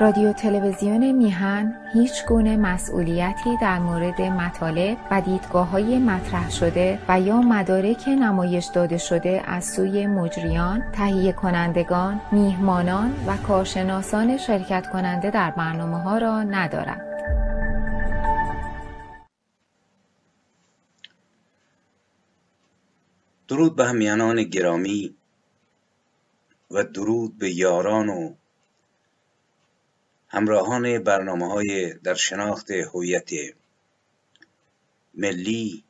رادیو تلویزیون میهن هیچ گونه مسئولیتی در مورد مطالب و دیدگاه های مطرح شده و یا مدارک نمایش داده شده از سوی مجریان، تهیه کنندگان، میهمانان و کارشناسان شرکت کننده در برنامه ها را ندارد. درود به همیانان گرامی و درود به یاران و همراهان برنامه های در شناخت هویت ملی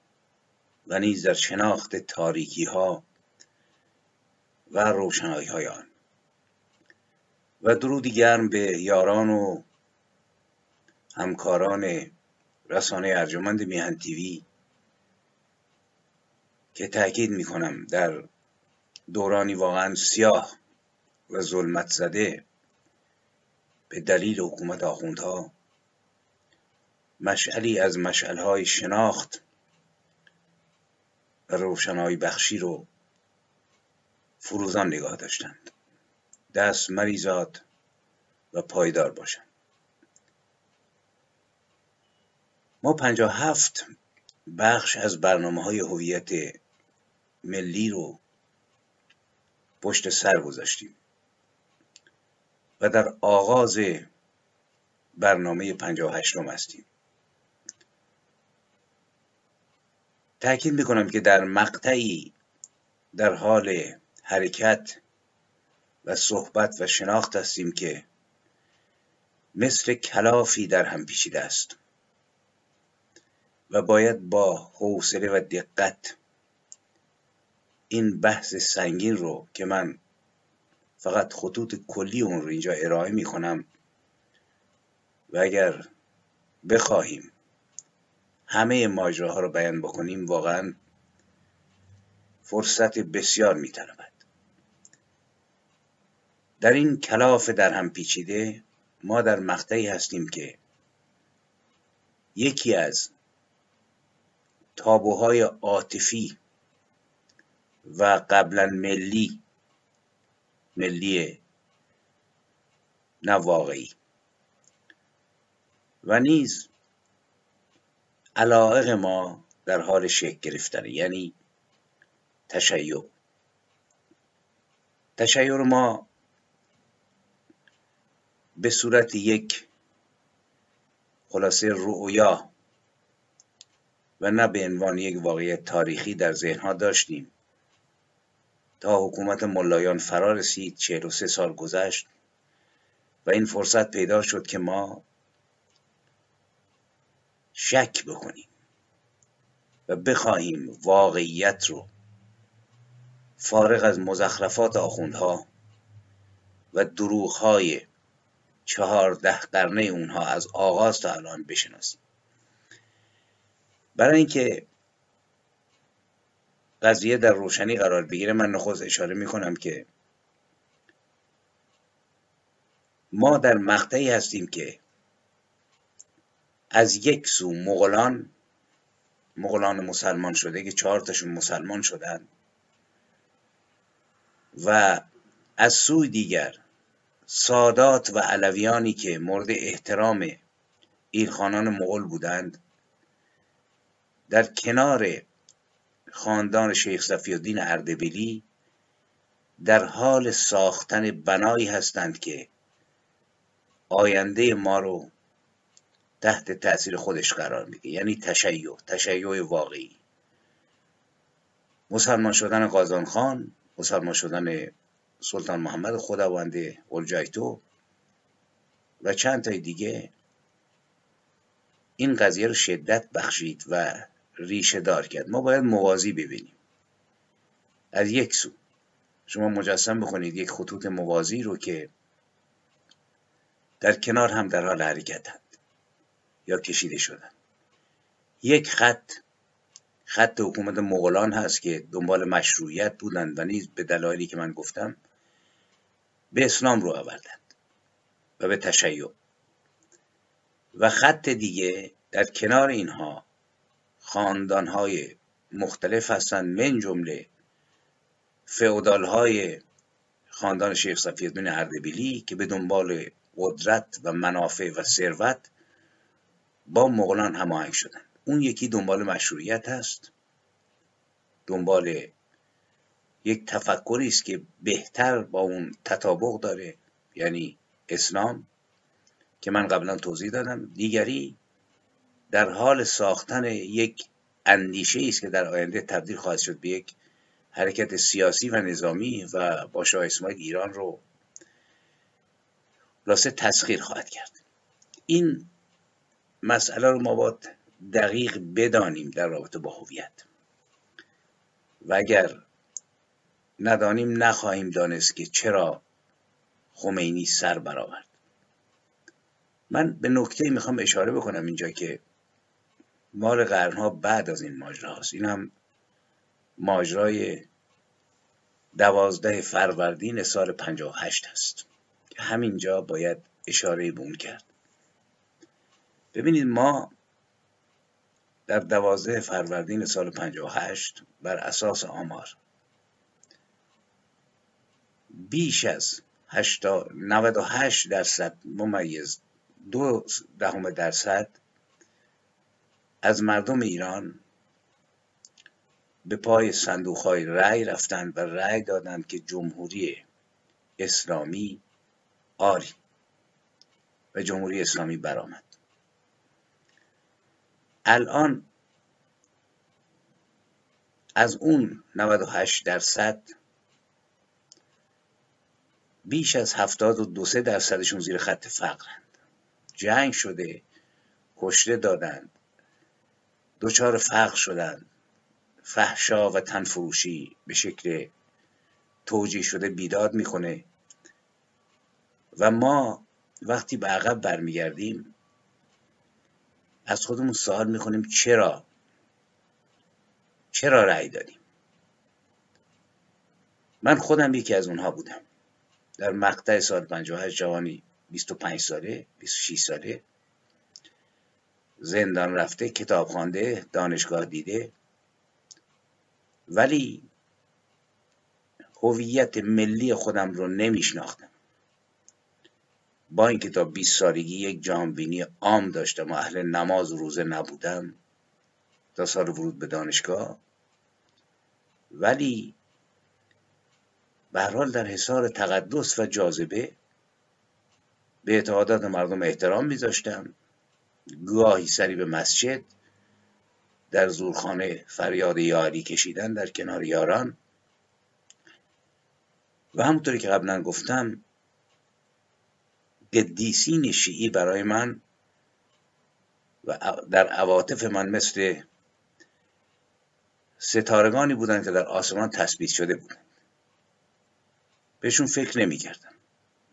و نیز در شناخت تاریکی ها و روشنایی های آن. و درودی گرم به یاران و همکاران رسانه ارجمند میهن تیوی که تاکید می کنم در دورانی واقعا سیاه و ظلمت زده به دلیل حکومت آخوندها. مشعلی از مشعلهای شناخت و روشنایی بخشی رو فروزان نگاه داشتند. دست مریزاد و پایدار باشند. ما پنجاه هفت بخش از برنامه های هویت ملی رو پشت سر گذاشتیم. و در آغاز برنامه پنجاه هشتم هستیم. تأکید می‌کنم که در مقطعی در حال حرکت و صحبت و شناخت هستیم که مثل کلافی در هم پیچیده است و باید با حوصله و دقت این بحث سنگین رو که من فقط خطوط کلی اون رو اینجا ارائه می کنم و اگر بخواهیم همه ماجراها رو بیان بکنیم واقعا فرصت بسیار می در این کلاف در هم پیچیده ما در مقطعی هستیم که یکی از تابوهای عاطفی و قبلا ملی ملی نه واقعی. و نیز علائق ما در حال شکل گرفتنه یعنی تشیع. تشیع ما به صورت یک خلاصه رؤیا و نه به عنوان یک واقعیت تاریخی در ذهنها داشتیم. تا حکومت ملایان فرا رسید سه سال گذشت و این فرصت پیدا شد که ما شک بکنیم و بخواهیم واقعیت رو فارغ از مزخرفات آخوندها و دروغهای چهارده قرنه اونها از آغاز تا الان بشناسیم. برای اینکه قضیه در روشنی قرار بگیره. من نخست اشاره می کنم که ما در مقطعی هستیم که از یک سو مغلان مغلان مسلمان شده که چهار تاشون مسلمان شدن و از سوی دیگر سادات و علویانی که مورد احترام ایلخانان مغل بودند در کنار خاندان شیخ صفی الدین اردبیلی در حال ساختن بنایی هستند که آینده ما رو تحت تاثیر خودش قرار میده. یعنی تشیع تشیع واقعی. مسلمان شدن قازان خان مسلمان شدن سلطان محمد خداونده اولجایتو و چند تای دیگه این قضیه رو شدت بخشید و ریشه دار کرد. ما باید موازی ببینیم. از یک سو. شما مجسم بکنید یک خطوط موازی رو که در کنار هم در حال حرکتند یا کشیده شدن یک خط خط حکومت مغولان هست که دنبال مشروعیت بودند و نیز به دلایلی که من گفتم به اسلام رو آوردند و به تشیع. و خط دیگه در کنار اینها های مختلف هستند من جمله های خاندان شیخ صفی الدین اردبیلی که به دنبال قدرت و منافع و ثروت با مغلان هماهنگ شدن. اون یکی دنبال مشروعیت هست. دنبال یک تفکری است که بهتر با اون تطابق داره یعنی اسلام که من قبلا توضیح دادم. دیگری در حال ساختن یک اندیشه است که در آینده تبدیل خواهد شد به یک حرکت سیاسی و نظامی و با شاه اسماعیل ایران رو لاسه تسخیر خواهد کرد. این مسئله رو ما باید دقیق بدانیم در رابطه با هویت. و اگر ندانیم نخواهیم دانست که چرا خمینی سر برآورد. من به نکته می‌خوام اشاره بکنم اینجا که مال قرنها بعد از این ماجرا هست. این هم ماجرای دوازده فروردین سال 58 هست. که همینجا باید اشاره به اون کرد. ببینید ما در دوازده فروردین سال 58 بر اساس آمار بیش از 98 درصد ممیز دو دهم درصد از مردم ایران به پای صندوق های رأی رفتند و رأی دادند که جمهوری اسلامی آری و جمهوری اسلامی برآمد. الان از اون 98 درصد بیش از 72 درصدشون زیر خط فقرند. جنگ شده کشته دادند. دچار فقر شدند فحشا و تنفروشی به شکل توجیه شده بیداد می‌کنه و ما وقتی به عقب برمیگردیم از خودمون سوال می‌کنیم چرا؟ چرا رأی دادیم؟ من خودم یکی از اونها بودم. در مقطع سال 58 جوانی 25 ساله 26 ساله زندان رفته کتاب خوانده دانشگاه دیده. ولی هویت ملی خودم رو نمیشناختم. با اینکه تا 20 سالگی یک جهانبینی عام داشتم و اهل نماز و روزه نبودم تا سال ورود به دانشگاه. ولی به حال در حصار تقدس و جاذبه به اعتقادات مردم احترام میذاشتم. گاهی سری به مسجد در زورخانه فریاد یاری کشیدن در کنار یاران. و همونطوری که قبلا گفتم قدیسین شیعی برای من و در عواطف من مثل ستارگانی بودند که در آسمان تثبیت شده بودند. بهشون فکر نمی کردم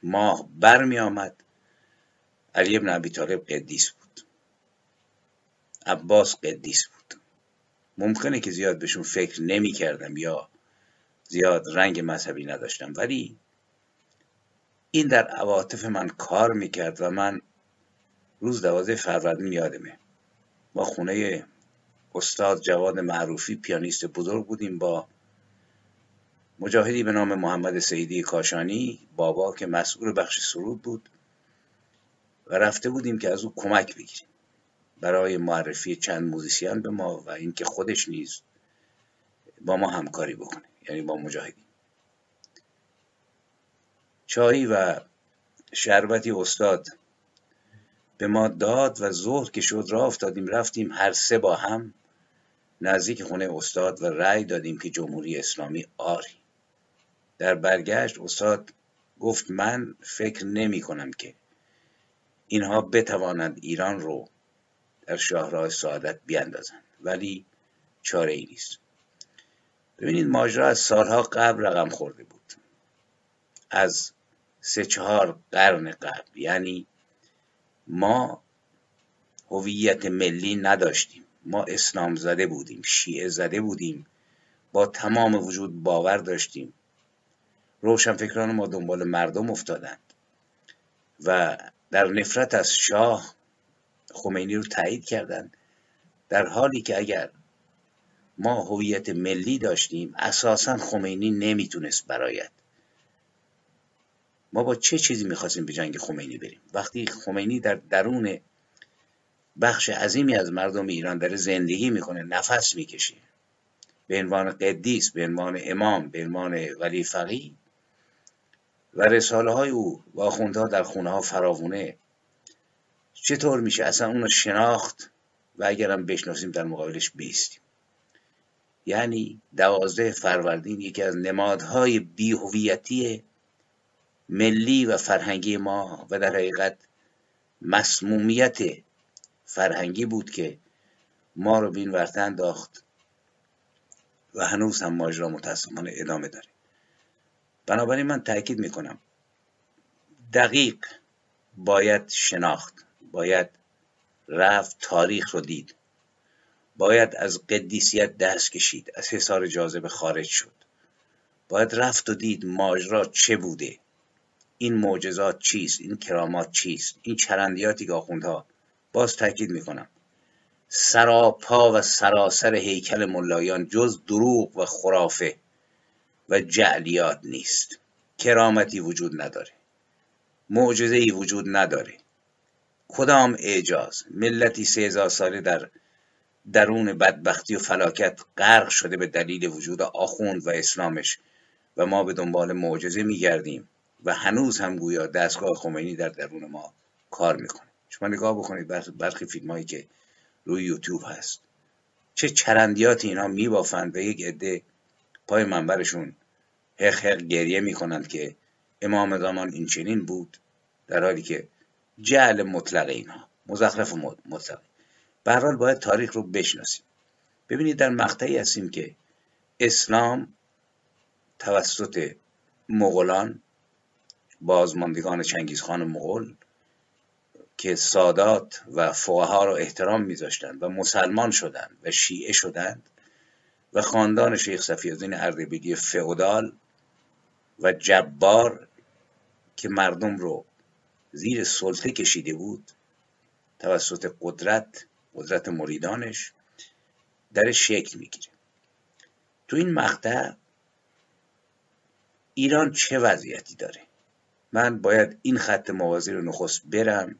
ماه بر می آمد علی ابن ابی طالب قدیس بود. عباس قدیس بود. ممکنه که زیاد بهشون فکر نمی کردم یا زیاد رنگ مذهبی نداشتم ولی این در عواطف من کار می‌کرد و من روز دوازده فروردین یادمه. ما خونه استاد جواد معروفی پیانیست بزرگ بودیم با مجاهدی به نام محمد سیدی کاشانی بابا که مسئول بخش سرود بود و رفته بودیم که از او کمک بگیریم. برای معرفی چند موزیسین به ما و اینکه خودش نیز با ما همکاری بکنه یعنی با مجاهدی چایی و شربتی استاد به ما داد و ظهر که شد راه افتادیم رفتیم هر سه با هم نزدیک خونه استاد و رأی دادیم که جمهوری اسلامی آری. در برگشت استاد گفت من فکر نمی کنم که اینها بتوانند ایران رو در شاهراه سعادت بیاندازند. ولی چاره ای نیست. ببینید ماجرا از سالها قبل رقم خورده بود. از سه چهار قرن قبل. یعنی ما هویت ملی نداشتیم. ما اسلام زده بودیم شیعه زده بودیم. با تمام وجود باور داشتیم. روشنفکران ما دنبال مردم افتادند و در نفرت از شاه خمینی رو تایید کردند در حالی که اگر ما هویت ملی داشتیم اساسا خمینی نمی‌تونست برایت. ما با چه چیزی می‌خواستیم به جنگ خمینی بریم؟ وقتی خمینی در درون بخش عظیمی از مردم ایران داره زندگی می‌کنه نفس می‌کشه. به عنوان قدیس به عنوان امام به عنوان ولی فقی و رساله های او و آخوندها در خونه ها فراوونه. چطور میشه اصلا اونو شناخت و اگرم بشناسیم در مقابلش بیستیم؟ یعنی دوازده فروردین یکی از نمادهای بیهویتی ملی و فرهنگی ما و در حقیقت مسمومیت فرهنگی بود که ما رو بین ورته انداخت و هنوز هم ماجرا متاسفانه ادامه داره. بنابراین من تاکید می‌کنم دقیق باید شناخت. باید رفت تاریخ رو دید. باید از قدیسیت دست کشید از حصار جاذبه خارج شد. باید رفت و دید ماجرا چه بوده. این معجزات چیست؟ این کرامات چیست؟ این چرندیاتی که آخوندها باز تاکید می‌کنم. سراپا و سراسر هیکل ملایان جز دروغ و خرافه و جعلیات نیست. کرامتی وجود نداره. معجزه ای وجود نداره. کدام اعجاز. ملتی سه هزار ساله در درون بدبختی و فلاکت غرق شده به دلیل وجود آخوند و اسلامش و ما به دنبال معجزه میگردیم و هنوز هم گویا دستگاه خمینی در درون ما کار می‌کنه. شما نگاه بکنید برخی فیلم هایی که روی یوتیوب هست. چه چرندیاتی اینا میبافند و یک عده پای منبرشون هخ هخ گریه می‌کنند که امام زمان این چنین بود در حالی که جعل مطلق اینها مزخرف مطلق. به حال باید تاریخ رو بشناسیم. ببینید در مقطعی هستیم که اسلام توسط مغولان بازماندگان چنگیزخان مغول که سادات و فقها را احترام میذاشتند و مسلمان شدند و شیعه شدند و خاندان شیخ صفیالدین اردبیلی فئودال و جبار که مردم رو زیر سلطه کشیده بود. توسط قدرت قدرت مریدانش در شکل می‌گیره. تو این مقطع ایران چه وضعیتی داره؟ من باید این خط موازی رو نخست برم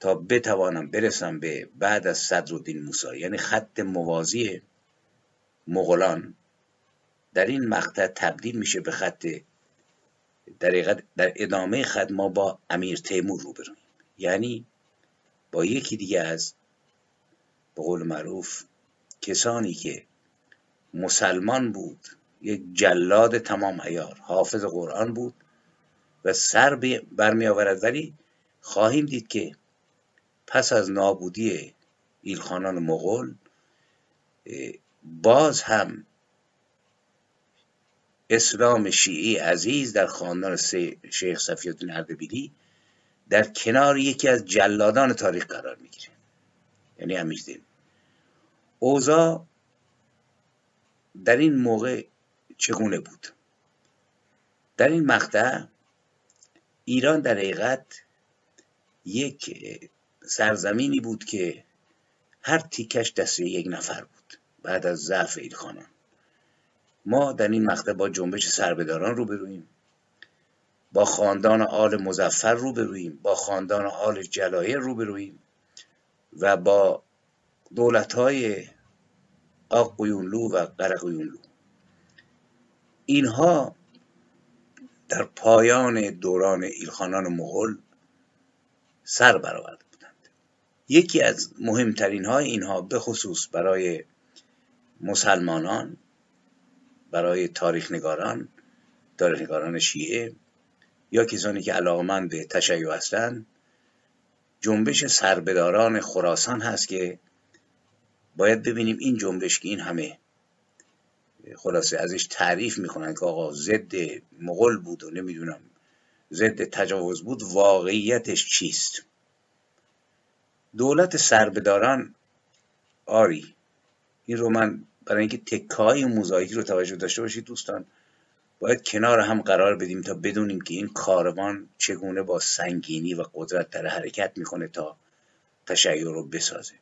تا بتوانم برسم به بعد از صدرالدین موسی. یعنی خط موازی مغولان در این مقطع تبدیل میشه به خط در, در ادامه خط ما با امیر تیمور روبرویم یعنی با یکی دیگه از به قول معروف کسانی که مسلمان بود یک جلاد تمام ایار حافظ قرآن بود و سر برمی آورد ولی خواهیم دید که پس از نابودی ایلخانان مغول باز هم اسلام شیعی عزیز در خاندان شیخ صفیالدین اردبیلی در کنار یکی از جلادان تاریخ قرار می‌گیره. یعنی امیرزین اوضاع در این موقع چگونه بود؟ در این مقطع ایران در حقیقت یک سرزمینی بود که هر تیکش دست یک نفر بود بعد از ضعف ایلخانان ما در این مقطع با جنبش سربداران روبرویم با خاندان آل مزفر روبرویم با خاندان آل جلایر روبرویم و با دولت های آق و قرقیونلو اینها در پایان دوران ایلخانان مغول سر برآورده بودند. یکی از مهمترین های اینها به خصوص برای مسلمانان برای تاریخ نگاران تاریخ نگاران شیعه یا کسانی که علاقمند به تشیع هستند جنبش سربداران خراسان هست که باید ببینیم این جنبش که این همه خلاصه ازش تعریف می‌کنن که آقا ضد مغول بود و نمی‌دونم ضد تجاوز بود واقعیتش چیست؟ دولت سربداران آری این رو من برای اینکه تکای موزاییکی رو توجه داشته باشید دوستان باید کنار هم قرار بدیم تا بدونیم که این کاروان چگونه با سنگینی و قدرت در حرکت می‌کنه تا تشیع رو بسازه.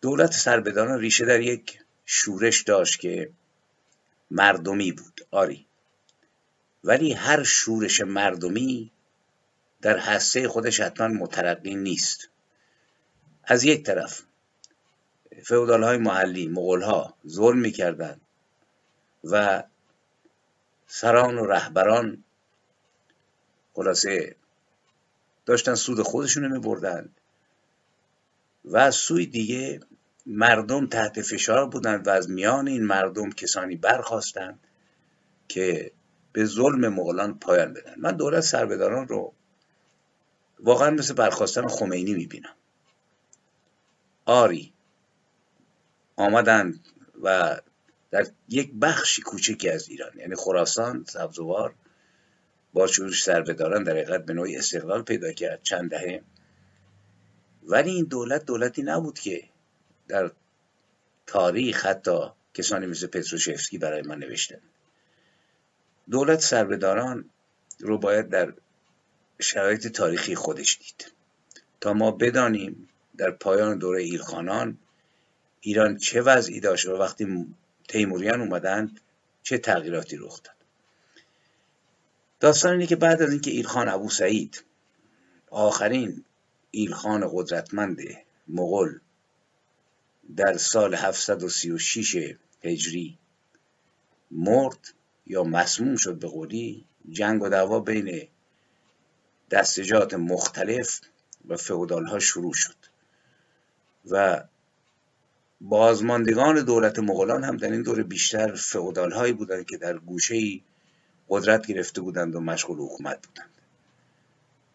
دولت سربداران ریشه در یک شورش داشت که مردمی بود آری. ولی هر شورش مردمی در حسه خودش حتما مترقی نیست. از یک طرف فودال های محلی مغول ها ظلم می‌کردند و سران و رهبران خلاصه داشتن سود خودشون می بردن و از سوی دیگه مردم تحت فشار بودند و از میان این مردم کسانی برخواستند که به ظلم مغولان پایان بدن. من دولت سربداران رو واقعا مثل برخواستن خمینی می‌بینم. آری آمدند و در یک بخشی کوچکی از ایران یعنی خراسان سبزوار با شورش سربداران در حقیقت به نوعی استقلال پیدا کرد چند دهه. ولی این دولت دولتی نبود که در تاریخ حتی کسانی مثل پتروشفسکی برای ما نوشتن. دولت سربداران رو باید در شرایط تاریخی خودش دید. تا ما بدانیم در پایان دوره ایلخانان ایران چه وضعی داشت و وقتی تیموریان اومدند چه تغییراتی رخ داد. داستان اینه که بعد از اینکه ایلخان ابو سعید آخرین ایلخان قدرتمند مغول در سال 736 هجری مرد یا مسموم شد به قولی جنگ و دعوا بین دستجات مختلف و فئودال ها شروع شد و بازماندگان دولت مغولان هم در این دوره بیشتر فئودال هایی بودند که در گوشه قدرت گرفته بودند و مشغول حکومت بودند.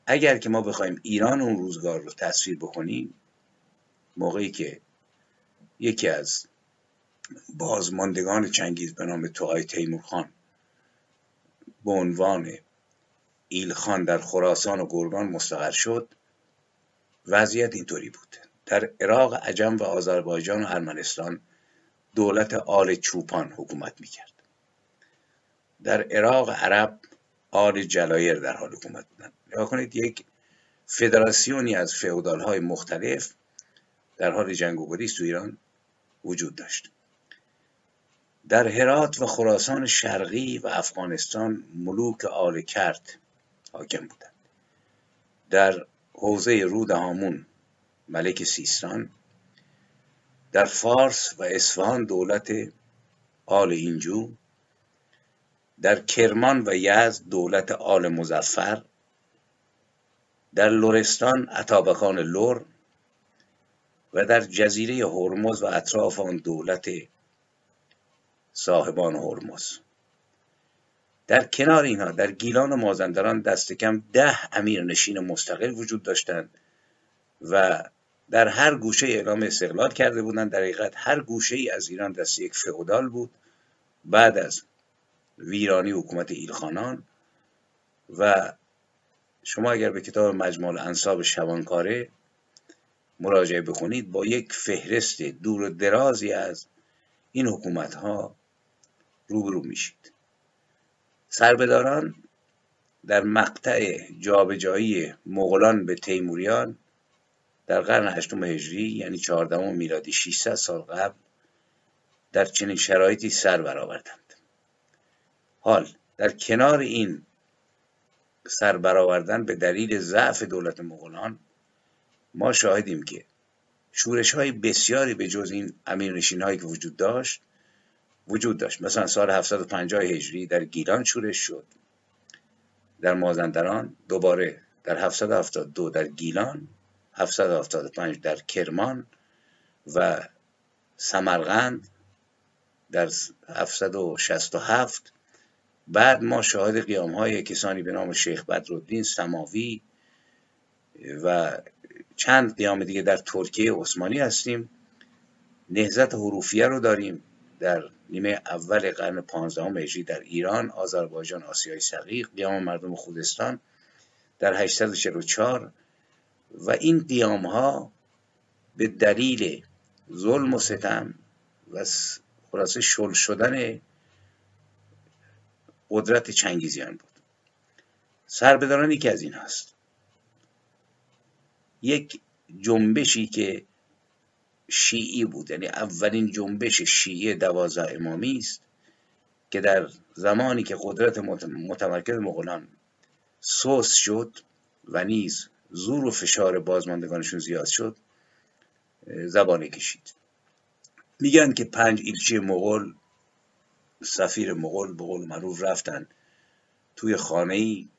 اگر که ما بخوایم ایران اون روزگار رو تصویر بکنیم موقعی که یکی از بازماندگان چنگیز به نام توهای تیمور خان به عنوان ایلخان در خراسان و گرگان مستقر شد وضعیت اینطوری بود. در عراق عجم و آذربایجان و ارمنستان دولت آل چوپان حکومت می‌کرد. در عراق عرب آل جلایر در حال حکومت بودند. نگاه کنید یک فدراسیونی از فئودال های مختلف در حال جنگ و تو ایران وجود داشت. در هرات و خراسان شرقی و افغانستان ملوک آل کرد حاکم بودند. در حوزه رود هامون ملک سیستان. در فارس و اصفهان دولت آل اینجو. در کرمان و یزد دولت آل مزفر در لرستان عطابکان لور. و در جزیره هرمز و اطراف آن دولت صاحبان هرمز. در کنار اینها در گیلان و مازندران دست کم ده امیر نشین مستقل وجود داشتند و در هر گوشه اعلام استقلال کرده بودند. در حقیقت هر گوشه ای از ایران دست یک فئودال بود. بعد از ویرانی حکومت ایلخانان و شما اگر به کتاب مجموع انصاب شبانکاره مراجعه بکنید با یک فهرست دور و درازی از این حکومت ها روبرو میشید. سربداران در مقطع جابجایی مغولان به تیموریان در قرن هشتم هجری یعنی چهاردهم میلادی 600 سال قبل در چنین شرایطی سر برآوردند. حال در کنار این سر برآوردن به دلیل ضعف دولت مغولان ما شاهدیم که شورش های بسیاری به جز این امیرنشین هایی که وجود داشت وجود داشت. مثلا سال 750 هجری در گیلان شورش شد. در مازندران دوباره در 772 در گیلان 775 در کرمان و سمرقند در 767 بعد ما شاهد قیام های کسانی به نام شیخ بدرالدین سماوی و چند قیام دیگه در ترکیه عثمانی هستیم. نهزت حروفیه رو داریم در نیمه اول قرن پانزدهم هجری در ایران آذربایجان آسیای صغیر قیام مردم خودستان در 844 و این قیام ها به دلیل ظلم و ستم و خلاصه شل شدن قدرت چنگیزیان بود. سربداران یکی از این هست. یک جنبشی که شیعی بود یعنی اولین جنبش شیعی دوازده امامی است که در زمانی که قدرت متمرکز مغولان سوس شد و نیز زور و فشار بازماندگانشون زیاد شد زبانه کشید. میگن که پنج ایلچی مغول سفیر مغول به قول معروف رفتن توی خانه ای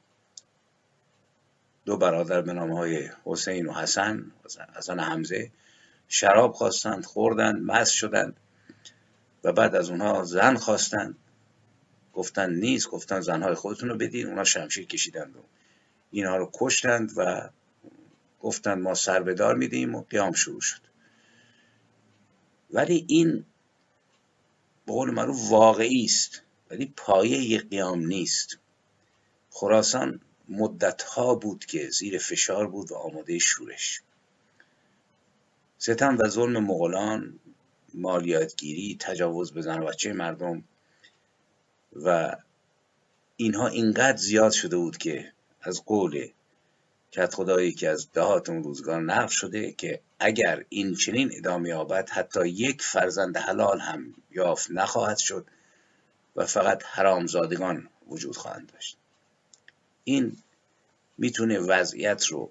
دو برادر به نام های حسین و حسن حسن حمزه شراب خواستند خوردند مست شدند و بعد از اونها زن خواستند. گفتن نیست گفتن زنهای خودتون رو بدین اونا شمشیر کشیدند و اینها رو کشتند و گفتند ما سربدار میدیم و قیام شروع شد. ولی این به قول معروف واقعی است ولی پایه قیام نیست. خراسان مدتها بود که زیر فشار بود و آماده شورش. ستم و ظلم مغولان مالیاتگیری تجاوز به زن و بچه مردم و اینها اینقدر زیاد شده بود که از قول کت خدایی که از دهات اون روزگار نقل شده که اگر این چنین ادامه یابد حتی یک فرزند حلال هم یافت نخواهد شد و فقط حرامزادگان وجود خواهند داشت. این می‌تونه وضعیت رو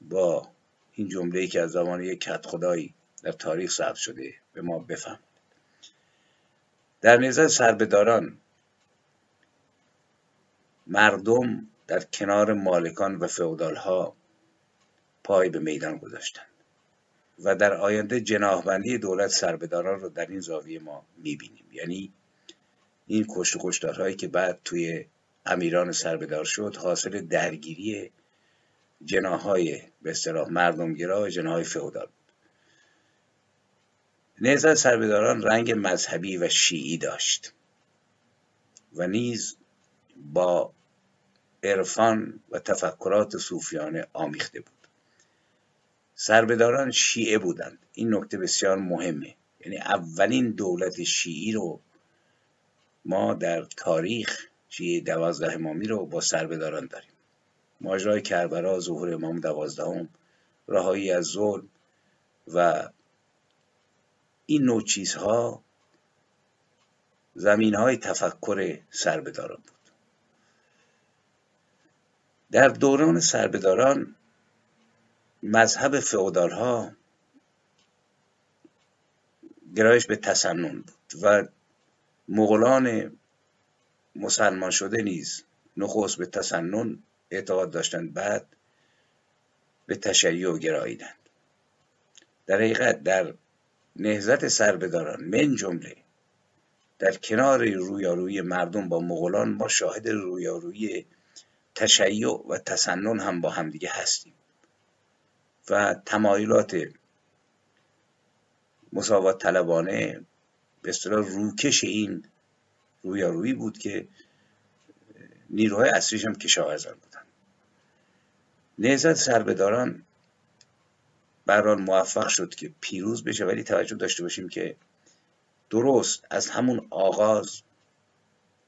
با این جمله که از زمان یک کت خدایی در تاریخ ثبت شده به ما بفهم در نظر سربداران مردم در کنار مالکان و فئودال ها پای به میدان گذاشتند و در آینده جناهبندی دولت سربداران رو در این زاویه ما می‌بینیم. یعنی این کشت و که بعد توی امیران سربدار شد حاصل درگیری جناهای به اصطلاح مردمگرا و جناهای فئودال بود. نهضت سربداران رنگ مذهبی و شیعی داشت و نیز با عرفان و تفکرات صوفیانه آمیخته بود. سربداران شیعه بودند. این نکته بسیار مهمه. یعنی اولین دولت شیعی رو ما در تاریخ شیعه دوازده امامی رو با سربداران داریم. ماجرای کربلا ظهور امام دوازدهم رهایی از ظلم و این نوع چیزها زمین تفکر سربداران بود. در دوران سربداران مذهب فئودال ها گرایش به تسنن بود و مغولان مسلمان شده نیز نخست به تسنن اعتقاد داشتند بعد به تشیع گراییدند. در حقیقت در نهزت سربداران من جمله در کنار رویارویی مردم با مغولان ما شاهد رویارویی تشیع و تسنن هم با همدیگه هستیم. و تمایلات مساوات طلبانه به اصطلاح روکش این رویارویی بود که نیروهای اصلیش هم کشاورزان بودن. نهزت سربداران بران موفق شد که پیروز بشه ولی توجه داشته باشیم که درست از همون آغاز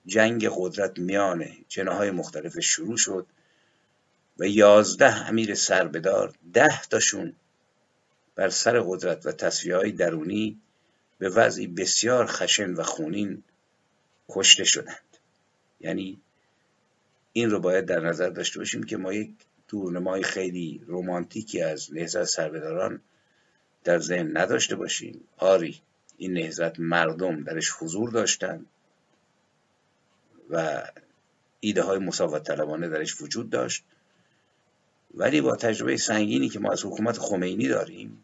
جنگ قدرت میان جناهای مختلف شروع شد و یازده امیر سربدار ده تاشون بر سر قدرت و تصفیه های درونی به وضعی بسیار خشن و خونین کشته شدند. یعنی این رو باید در نظر داشته باشیم که ما یک دورنمای خیلی رومانتیکی از نهزت سربداران در ذهن نداشته باشیم. آری این نهزت مردم درش حضور داشتند و ایده های مساوات طلبانه درش وجود داشت. ولی با تجربه سنگینی که ما از حکومت خمینی داریم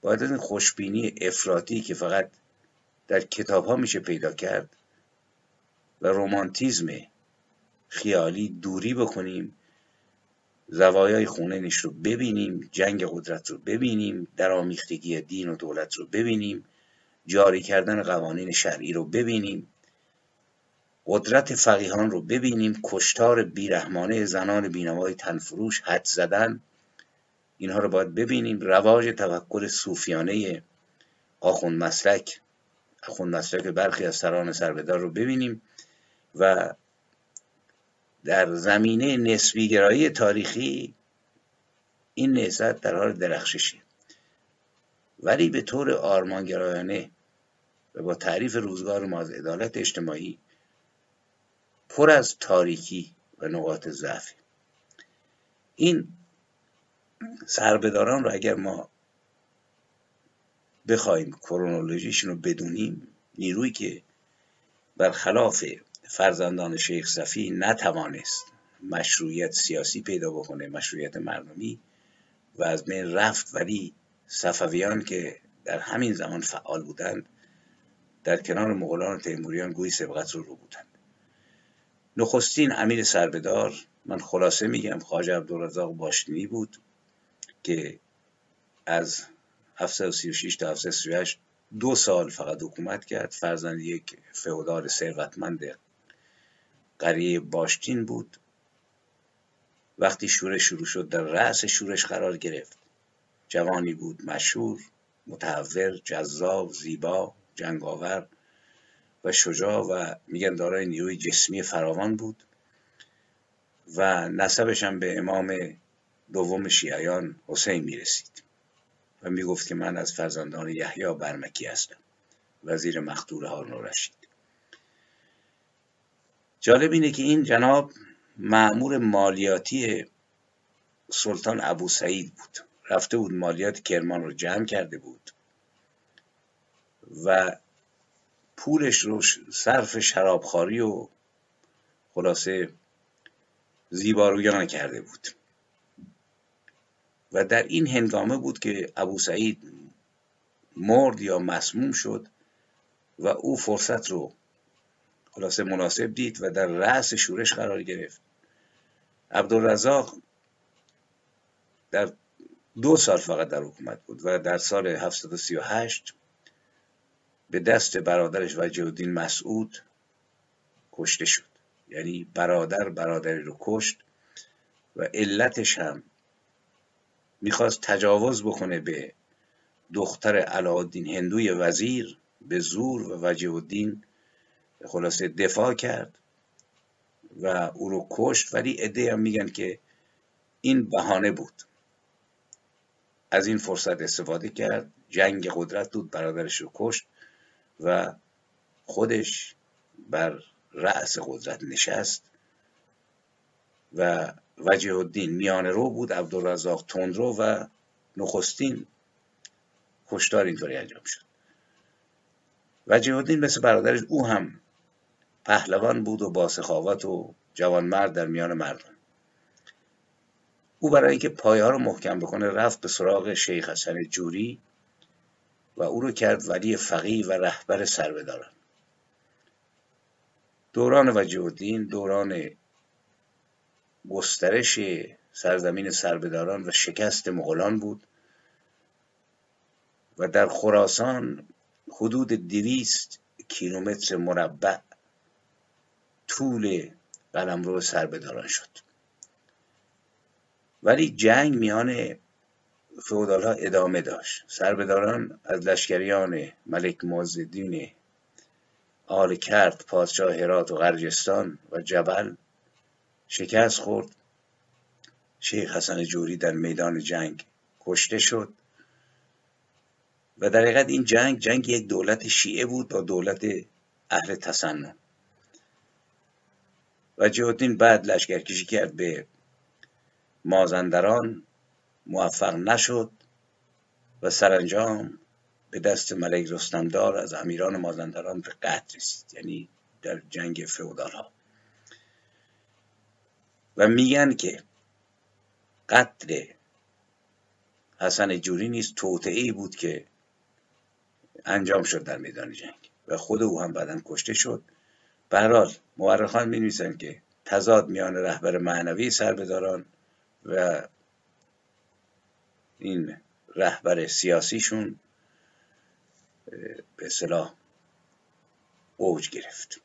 باید از این خوشبینی افراطی که فقط در کتاب ها میشه پیدا کرد و رومانتیزم خیالی دوری بکنیم زوایای خونینش رو ببینیم جنگ قدرت رو ببینیم در آمیختگی دین و دولت رو ببینیم جاری کردن قوانین شرعی رو ببینیم. قدرت فقیهان رو ببینیم. کشتار بیرحمانه زنان بینوای تنفروش حد زدن اینها رو باید ببینیم. رواج تفکر صوفیانه آخوند مسلک آخوند مسلک برخی از سران سربدار رو ببینیم و در زمینه نسبیگرایی تاریخی این نهزت در حال درخششی. ولی به طور آرمانگرایانه و با تعریف روزگار ما از عدالت اجتماعی پر از تاریکی و نقاط ضعفی این سربداران رو اگر ما بخوایم کرونولوژیشون رو بدونیم نیروی که برخلاف فرزندان شیخ صفی نتوانست مشروعیت سیاسی پیدا بکنه مشروعیت مردمی و از بین رفت ولی صفویان که در همین زمان فعال بودند در کنار مغولان و تیموریان گوی سبقت رو رو بودند. نخستین امیر سربدار من خلاصه میگم خواجه عبدالرزاق باشتینی بود که از 736 تا 738 دو سال فقط حکومت کرد. فرزند یک فئودال ثروتمند قریه باشتین بود. وقتی شورش شروع شد در رأس شورش قرار گرفت. جوانی بود مشهور متحور جذاب زیبا جنگاور. و شجاع و میگن دارای نیروی جسمی فراوان بود و نسبش هم به امام دوم شیعیان حسین می‌رسید و می‌گفت که من از فرزندان یحیی برمکی هستم. وزیر مختور هارون رشید جالب اینه که این جناب معمور مالیاتی سلطان ابو سعید بود. رفته بود مالیات کرمان رو جمع کرده بود و پولش رو صرف شرابخواری و خلاصه زیبارویان کرده بود. و در این هنگامه بود که ابو سعید مرد یا مسموم شد و او فرصت رو خلاصه مناسب دید و در رأس شورش قرار گرفت. عبدالرزاق در دو سال فقط در حکومت بود و در سال 738 به دست برادرش وجه الدین مسعود کشته شد. یعنی برادر برادری رو کشت و علتش هم می‌خواست تجاوز بکنه به دختر علاءالدین هندوی وزیر به زور و وجه الدین خلاصه دفاع کرد و او رو کشت. ولی عده هم میگن که این بهانه بود. از این فرصت استفاده کرد. جنگ قدرت بود برادرش رو کشت. و خودش بر رأس قدرت نشست و وجه الدین میان رو بود عبدالرزاق تندرو و نخستین کشتار اینطوری انجام شد. وجه الدین مثل برادرش او هم پهلوان بود و با سخاوت و جوانمرد در میان مردم. او برای اینکه پایه ها رو محکم بکنه رفت به سراغ شیخ حسن جوری و او رو کرد ولی فقی و رهبر سربداران. دوران وجه الدین دوران گسترش سرزمین سربداران و شکست مغولان بود و در خراسان حدود دویست کیلومتر مربع طول قلمرو سربداران شد. ولی جنگ میان فودال ها ادامه داشت. سربداران از لشکریان ملک معزالدین آل کرد پادشاه هرات و غرجستان و جبل شکست خورد. شیخ حسن جوری در میدان جنگ کشته شد. و در حقیقت این جنگ جنگ یک دولت شیعه بود با دولت اهل تسنن و جهودین بعد لشکرکشی کرد به مازندران. موفق نشد و سرانجام به دست ملک رستمدار از امیران مازندران به قتل رسید یعنی در جنگ فئودال ها و میگن که قتل حسن جوری نیز توطعه بود که انجام شد در میدان جنگ و خود او هم بعدا کشته شد. به هر مورخان می که تضاد میان رهبر معنوی سربداران و این رهبر سیاسیشون به اصطلاح اوج گرفت.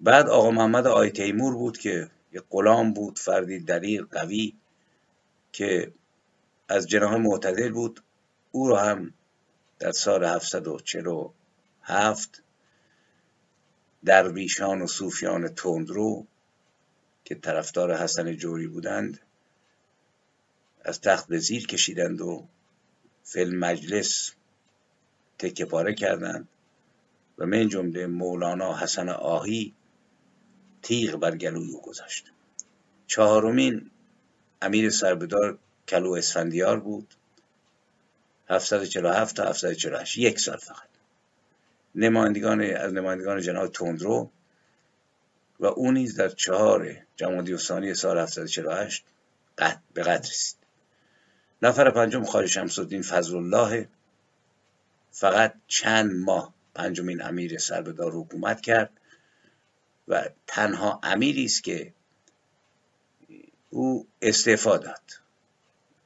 بعد آقا محمد آی تیمور بود که یک غلام بود فردی دلیل قوی که از جناح معتدل بود. او را هم در سال 747 درویشان و صوفیان تندرو که طرفدار حسن جوری بودند از تخت زیر کشیدند و فیلم مجلس تکه پاره کردند و من جمله مولانا حسن آهی تیغ بر گلوی او گذاشت. چهارمین امیر سربدار کلو اسفندیار بود. 747 تا 748 یک سال فقط. نمایندگان از نمایندگان جناب تندرو و او نیز در چهار جمادی ثانی سال 748 به قدر رسید. نفر پنجم خواجه شمس الدین فضل الله فقط چند ماه پنجمین امیر سربدار حکومت کرد و تنها امیری است که او استعفا داد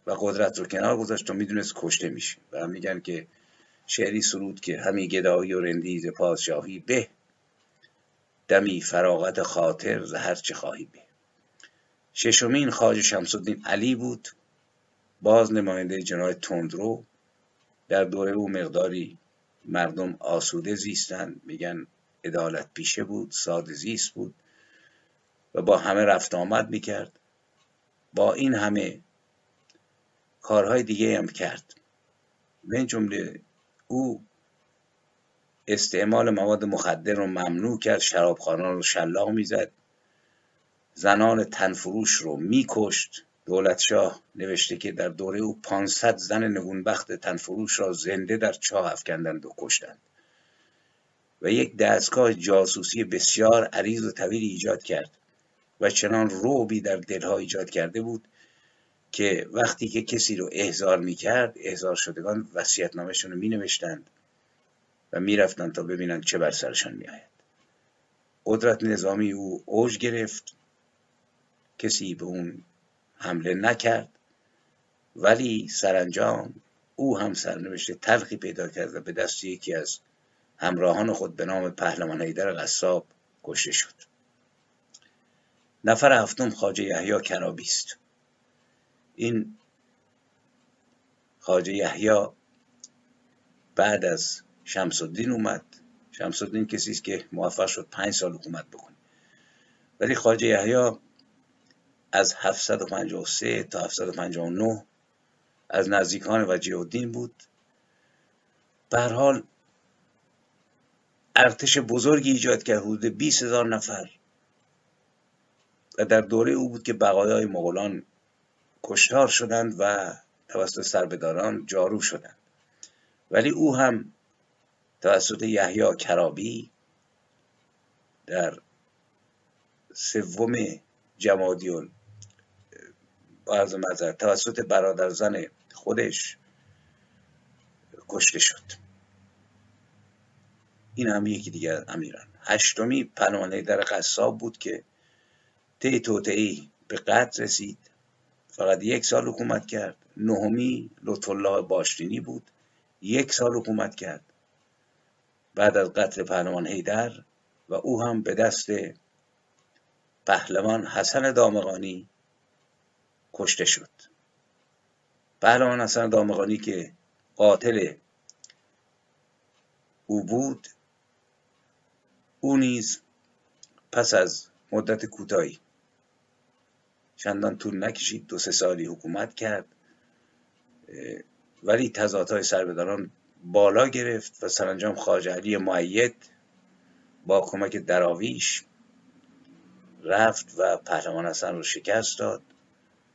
و قدرت رو کنار گذاشت و می‌دونست کشته میشه. و میگن که شعری سرود که همی گدایی و رندیز پادشاهی به دمی فراغت خاطر زهر چه خواهی به. ششمین خواجه شمس الدین علی بود. باز نماینده جنای تندرو در دوره او مقداری مردم آسوده زیستند. میگن عدالت پیشه بود ساده زیست بود و با همه رفت آمد می‌کرد. با این همه کارهای دیگه هم کرد. به این جمله او استعمال مواد مخدر رو ممنوع کرد شرابخانان رو شلاق می‌زد زنان تنفروش رو میکشت. دولت شاه نوشته که در دوره او 500 زن نگونبخت تنفروش را زنده در چاه افکندند و کشتند. و یک دستگاه جاسوسی بسیار عریض و طویلی ایجاد کرد و چنان روبی در دلها ایجاد کرده بود که وقتی که کسی رو احضار می‌کرد احضار شدگان وسیعتنامهشون رو مینوشتند و می‌رفتند تا ببینند چه بر سرشان میآید. قدرت نظامی او اوج گرفت. کسی به اون حمله نکرد. ولی سرانجام او هم سرنوشت تلخی پیدا کرد و به دست یکی از همراهان خود به نام پهلوان حیدر قصاب کشته شد. نفر هفتم خواجه یحیی کرابی است. این خواجه یحیی بعد از شمس الدین اومد. شمس الدین کسی است که موفق شد پنج سال حکومت بکنه. ولی خواجه یحیی از 753 تا 759 از نزدیکان وجیه الدین بود. به حال ارتش بزرگی ایجاد کرد حدود 20 هزار نفر. و در دوره او بود که بقایای مغولان کشتار شدند و توسط سربداران جارو شدند. ولی او هم توسط یحیی کرابی در سوم جمادی با توسط برادرزن خودش کشته شد. این هم یکی دیگر امیران. هشتمی پناهنده در قصاب بود که تی توتعی به قتل رسید. فقط یک سال حکومت کرد. نهمی لطف الله باشتینی بود. یک سال حکومت کرد. بعد از قتل پهلوان هیدر و او هم به دست پهلوان حسن دامغانی کشته شد. پهلوان حسن دامغانی که قاتل او بود او نیز پس از مدت کوتاهی چندان طول نکشید دو سه سالی حکومت کرد ولی تضادهای سربداران بالا گرفت و سرانجام خواجه علی معید با کمک دراویش رفت و پهلوان حسن رو شکست داد.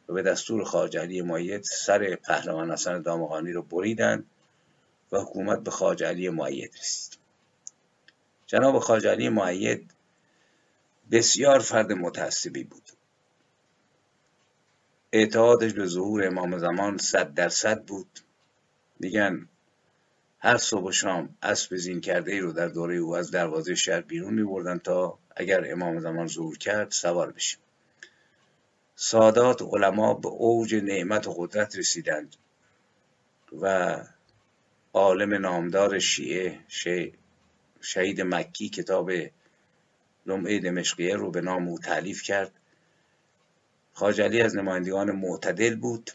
و به دستور خواجه علی معید سر پهلوان حسن دامغانی رو بریدند و حکومت به خواجه علی معید رسید. جناب خواجه علی معید بسیار فرد متعصبی بود. اعتقادش به ظهور امام زمان صد درصد بود. میگن هر صبح و شام اسب زین کرده ای رو در دوره او از دروازه شهر بیرون می تا اگر امام زمان ظهور کرد سوار بشیم سادات علما به اوج نعمت و قدرت رسیدند و عالم نامدار شیعه شهید مکی کتاب لمعه دمشقیه رو به نام او تعلیف کرد. خاجلی از نمایندگان معتدل بود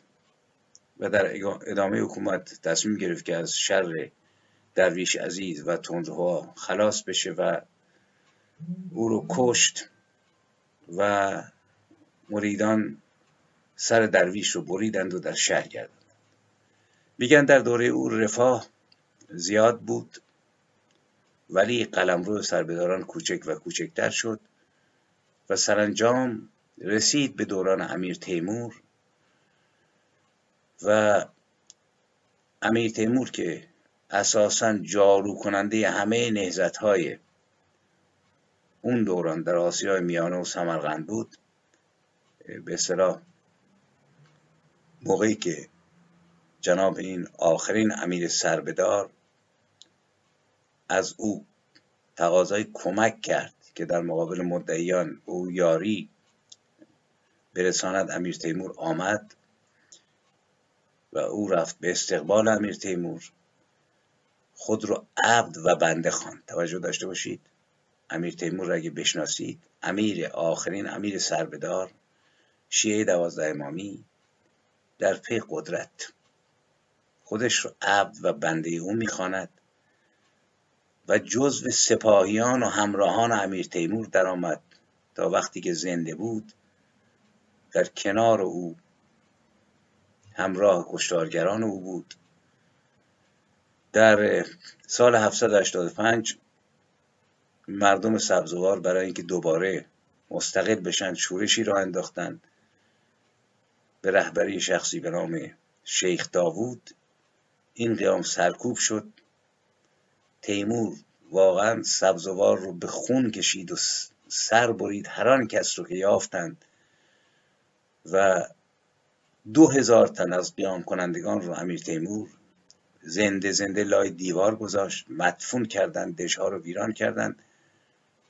و در ادامه حکومت تصمیم گرفت که از شر درویش عزیز و تندرها خلاص بشه و او رو کشت و مریدان سر درویش رو بریدند و در شهر گردند. میگن در دوره او رفاه زیاد بود ولی قلمرو سربداران کوچک و کوچکتر شد و سرانجام رسید به دوران امیر تیمور و امیر تیمور که اساسا جارو کننده همه نهزت های اون دوران در آسیای میانه و سمرقند بود به اصطلاح موقعی که جناب این آخرین امیر سربدار از او تقاضای کمک کرد که در مقابل مدعیان او یاری برساند امیر تیمور آمد و او رفت به استقبال امیر تیمور. خود رو عبد و بنده خواند. توجه داشته باشید. امیر تیمور را اگه بشناسید امیر آخرین امیر سربدار شیعه دوازده امامی در پی قدرت. خودش رو عبد و بنده او می‌خواند و جزو سپاهیان و همراهان امیر تیمور درآمد تا وقتی که زنده بود در کنار او همراه کشتارگران او بود. در سال 785 مردم سبزوار برای اینکه دوباره مستقل بشن شورشی را انداختند. به رهبری شخصی به نام شیخ داوود این قیام سرکوب شد. تیمور واقعا سبزوار رو به خون کشید و سر برید. هر آن کس رو که یافتند و دو هزار تن از قیام کنندگان رو امیر تیمور زنده زنده لای دیوار گذاشت مدفون کردند دشها رو ویران کردند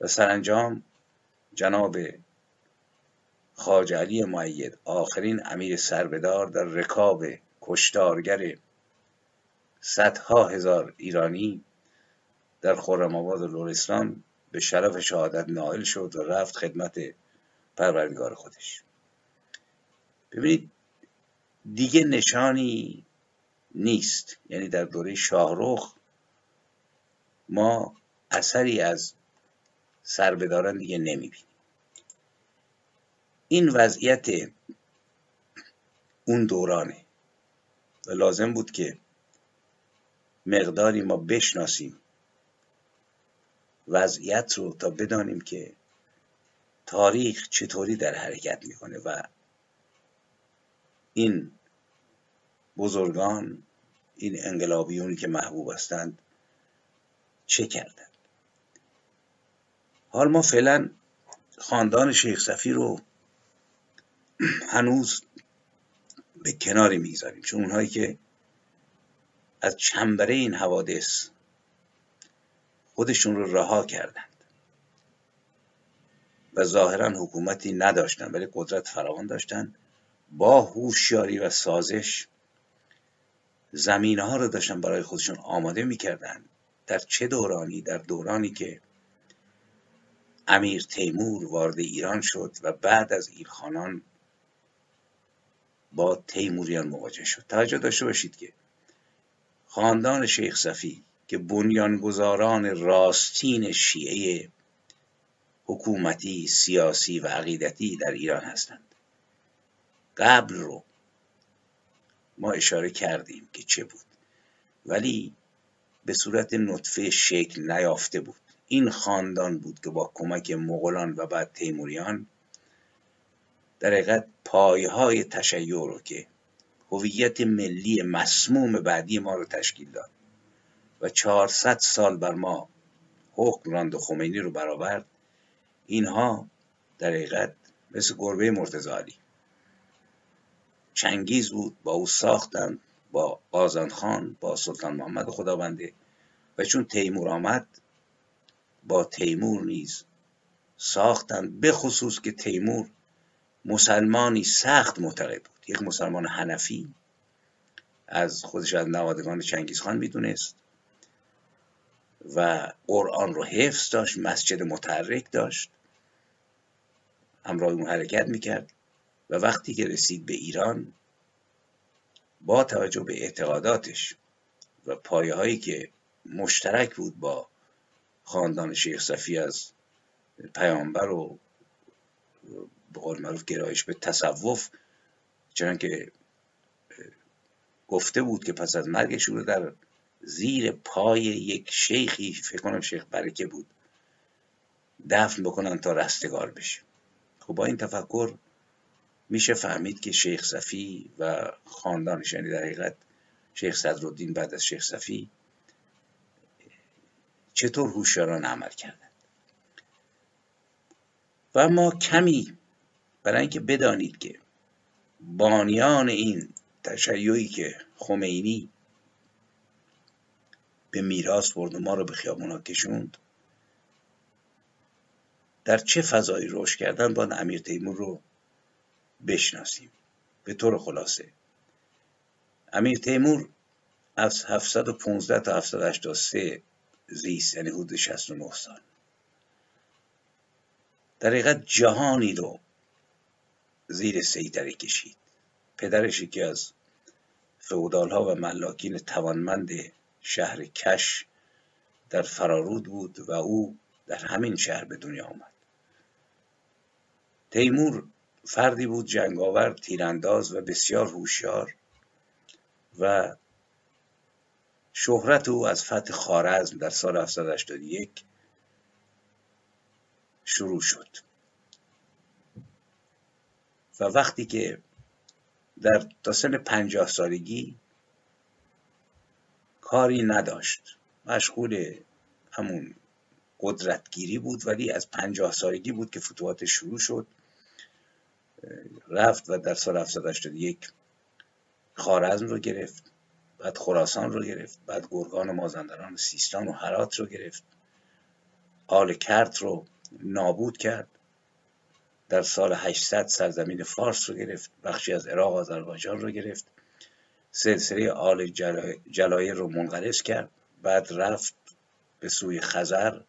و سرانجام جناب خاج علی معید آخرین امیر سربدار در رکاب کشتارگر صدها هزار ایرانی در خرم آباد لورستان به شرف شهادت نائل شد و رفت خدمت پروردگار خودش. ببینید دیگه نشانی نیست. یعنی در دوره شاهروخ ما اثری از سربداران دیگه نمی‌بینیم. این وضعیت اون دورانه. و لازم بود که مقداری ما بشناسیم. وضعیت رو تا بدانیم که تاریخ چطوری در حرکت می‌کنه و این بزرگان این انقلابیونی که محبوب هستند چه کردند؟ حال ما فعلا خاندان شیخ صفی رو هنوز به کناری می‌گذاریم. چون اونهایی که از چنبره این حوادث خودشون رو رها کردند و ظاهرا حکومتی نداشتن ولی قدرت فراوان داشتن با هوشیاری و سازش زمینه ها رو داشتن برای خودشون آماده می‌کردن. در چه دورانی؟ در دورانی که امیر تیمور وارد ایران شد و بعد از ایلخانان با تیموریان مواجه شد. توجه داشته باشید که خاندان شیخ صفی که بنیانگذاران راستین شیعه حکومتی سیاسی و عقیدتی در ایران هستند. قبل رو ما اشاره کردیم که چه بود. ولی به صورت نطفه شکل نیافته بود. این خاندان بود که با کمک مغولان و بعد تیموریان در حقیقت پایهای تشیع رو که هویت ملی مسموم بعدی ما رو تشکیل داد و 400 سال بر ما حکم راند و خمینی رو برآورد اینها در حقیقت مثل گربه مرتزالی چنگیز بود با او ساختند با آزان خان با سلطان محمد خداونده و چون تیمور آمد با تیمور نیز ساختند به خصوص که تیمور مسلمانی سخت معتقد بود. یک مسلمان حنفی از خودش از نوادگان چنگیز خان می‌دونست و قرآن رو حفظ داشت مسجد متحرک داشت همراه اون حرکت می‌کرد و وقتی که رسید به ایران با توجه به اعتقاداتش و پایه هایی که مشترک بود با خاندان شیخ صفی از پیامبر و به قول معروف گرایش به تصوف. چنان که گفته بود که پس از مرگش رو در زیر پای یک شیخی فکر کنم شیخ برکه بود دفن بکنن تا رستگار بشه. خب با این تفکر میشه فهمید که شیخ صفی و خاندانش یعنی در حقیقت شیخ صدرالدین بعد از شیخ صفی چطور هوشیاران عمل کردند. و اما کمی برای اینکه بدانید که بانیان این تشیعی که خمینی به میراث برد و ما رو به خیابونا کشوند در چه فضایی رشد کردن باید امیر تیمور رو بشناسیم؟ به طور خلاصه. امیر تیمور از 715 تا 783 زیست یعنی حدود 69 سال. در حقیقت جهانی رو زیر سیطره کشید. پدرش یکی از فعودال ها و ملاکین توانمند شهر کش در فرارود بود و او در همین شهر به دنیا آمد. تیمور فردی بود جنگاور تیرانداز و بسیار هوشیار و شهرت او از فتح خارزم در سال 781 شروع شد. و وقتی که در تا سن پنجاه سالگی کاری نداشت. مشغول همون قدرتگیری بود ولی از پنجاه سالگی بود که فتوحات شروع شد. رفت و در سال 781 خارزم رو گرفت بعد خراسان رو گرفت بعد گرگان و مازندران و سیستان و هرات رو گرفت. آل کرت رو نابود کرد. در سال 800 سرزمین فارس رو گرفت بخشی از عراق و آذربایجان رو گرفت. سلسله آل جلایر رو منقرض کرد. بعد رفت به سوی خزر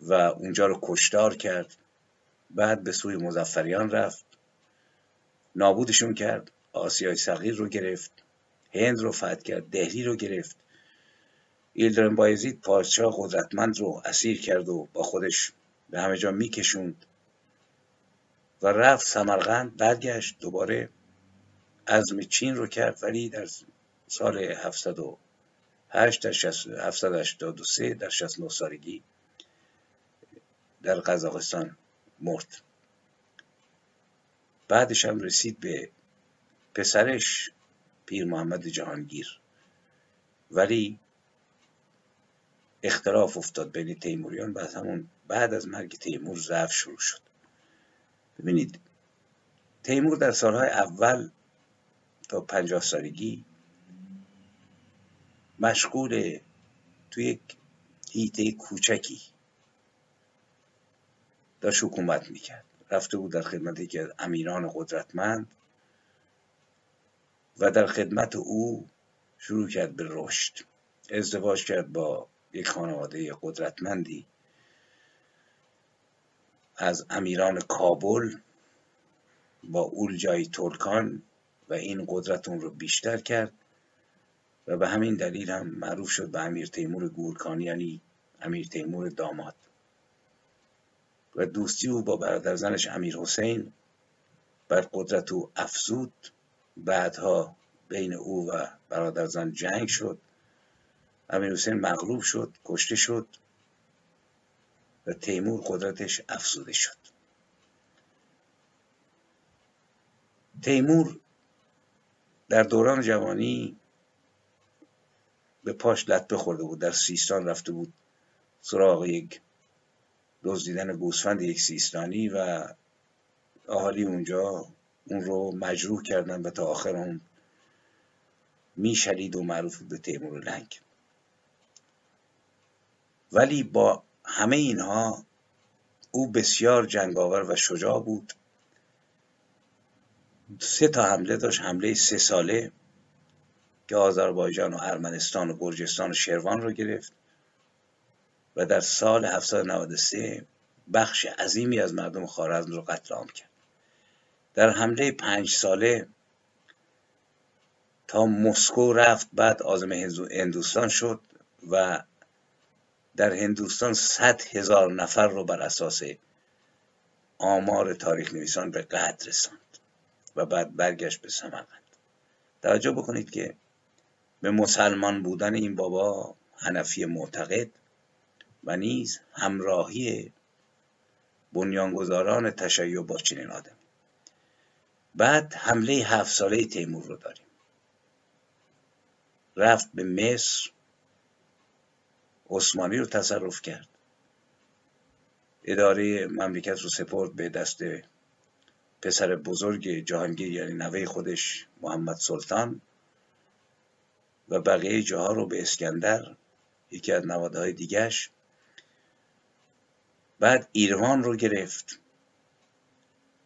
و اونجا رو کشتار کرد. بعد به سوی مزفریان رفت. نابودشون کرد. آسیای صغیر رو گرفت. هند رو فتح کرد. دهلی رو گرفت. ایلدرن بایزید پادشاه قدرتمند رو اسیر کرد و با خودش به همه جا میکشوند. و رفت سمرقند برگشت دوباره. عزم چین رو کرد ولی در سال 708 در 783 در 69 سالگی در قزاقستان مرد. بعدش هم رسید به پسرش پیر محمد جهانگیر. ولی اختلاف افتاد بین تیموریان بعد همون بعد از مرگ تیمور ضعف شروع شد. ببینید تیمور در سالهای اول تا پنجاه سالگی مشغول تو یک هیته کوچکی داشت حکومت می‌کرد. رفته بود در خدمت یکی از امیران قدرتمند و در خدمت او شروع کرد به رشد. ازدواج کرد با یک خانواده قدرتمندی. از امیران کابل با اولجای ترکان و این قدرت اون رو بیشتر کرد و به همین دلیل هم معروف شد به امیر تیمور گورکانی یعنی امیر تیمور داماد. و دوستی او با برادر زنش امیر حسین بر قدرت او افزود. بعدها بین او و برادر زن جنگ شد. امیر حسین مغلوب شد کشته شد. و تیمور قدرتش افزوده شد. تیمور در دوران جوانی به پاش لط بخورده بود در سیستان رفته بود سراغ یک دزدیدن گوسفند یک سیستانی و اهالی اونجا اون رو مجروح کردن و تا آخر اون میشلید و معروف به تیمور لنگ. ولی با همه اینها او بسیار جنگاور و شجاع بود. سه تا حمله داشت حمله سه ساله که آذربایجان و ارمنستان و گرجستان و شروان رو گرفت و در سال 793 بخش عظیمی از مردم خارزم رو قتل عام کرد. در حمله پنج ساله تا مسکو رفت بعد آزم هندوستان شد و در هندوستان صد هزار نفر رو بر اساس آمار تاریخ نویسان به قتل رساند و بعد برگشت به سمرقند. توجه بکنید که به مسلمان بودن این بابا حنفی معتقد و نیز همراهی بنیانگذاران تشیع با چنین آدم. بعد حمله هفت ساله تیمور رو داریم. رفت به مصر عثمانی رو تصرف کرد. اداره مملکت رو سپرد به دست پسر بزرگ جهانگیر یعنی نوه خودش محمد سلطان و بقیه جاها رو به اسکندر یکی از نوادهای دیگش بعد ایروان رو گرفت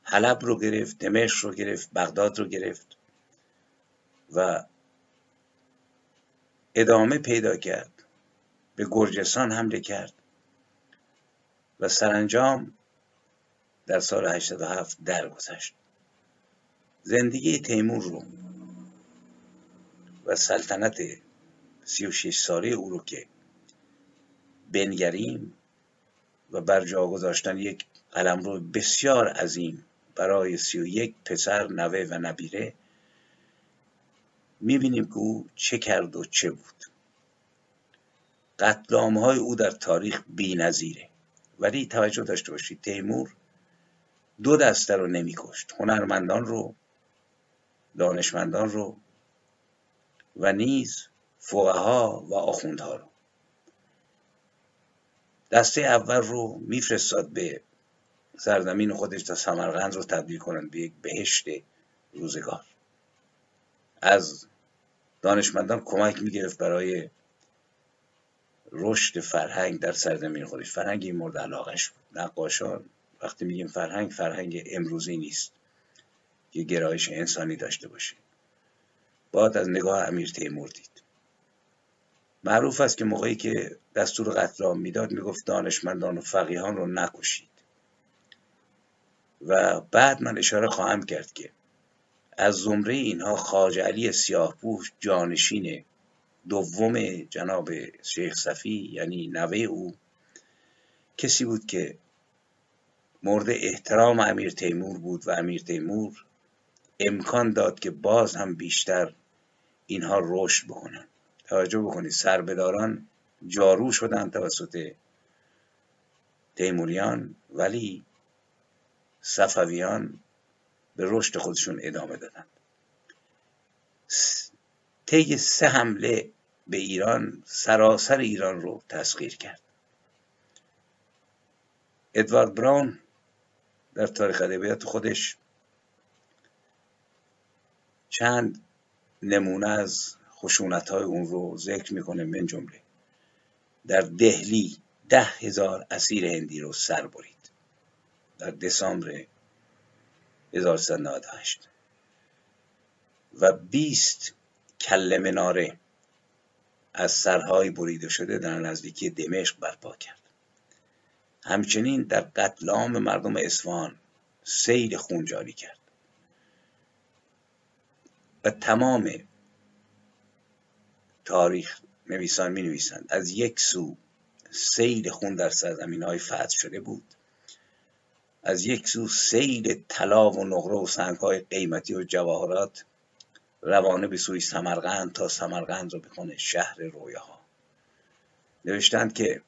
حلب رو گرفت دمشق رو گرفت بغداد رو گرفت و ادامه پیدا کرد. به گرجستان حمله کرد و سرانجام در سال 87 درگذشت. زندگی تیمور رو و سلطنت 36 ساله او رو که بنگریم و بر جا گذاشتن یک قلمرو بسیار عظیم برای 31 پسر نوه و نبیره می‌بینیم که او چه کرد و چه بود. قتلام های او در تاریخ بی نظیره. ولی توجه داشته باشید تیمور دو دسته رو نمیکشت. هنرمندان رو دانشمندان رو و نیز فقها و آخوندها رو. دسته اول رو میفرستاد به سرزمین خودش تا سمرقند رو تبدیل کنند به یک بهشت روزگار. از دانشمندان کمک می‌گرفت برای رشد فرهنگ در سرزمین خودش فرهنگ این مورد علاقش بود. نقاشان وقتی میگیم فرهنگ فرهنگ امروزی نیست. که گرایش انسانی داشته باشه. باید از نگاه امیر تیمور دید. معروف است که موقعی که دستور قتل می‌داد می‌گفت دانشمندان و فقیهان رو نکشید. و بعد من اشاره خواهم کرد که از زمره اینها خاج علی سیاهپوش جانشین دوم جناب شیخ صفی یعنی نوه او کسی بود که مورد احترام امیر تیمور بود و امیر تیمور امکان داد که باز هم بیشتر اینها رشد بکنن توجه بکنید سربداران جارو شدن توسط تیموریان ولی صفویان به رشد خودشون ادامه دادن طی سه حمله به ایران سراسر ایران رو تسخیر کرد. ادوارد براون در تاریخ ادبیات خودش چند نمونه از خشونت های اون رو ذکر می‌کنه من جمله. در دهلی ده هزار اسیر هندی رو سر برید. در دسامبر 1398 و 20 کل مناره از سرهای بریده شده در نزدیکی دمشق برپا کرد. همچنین در قتل عام مردم اصفهان سیل خون جاری کرد. و تمام تاریخ نویسان می نویسند از یک سو سیل خون در سرزمین های فتح شده بود. از یک سو سیل طلا و نقره و سنگ های قیمتی و جواهرات روانه به سوی سمرقند تا سمرقند رو بکنه شهر رویاها. نوشتند که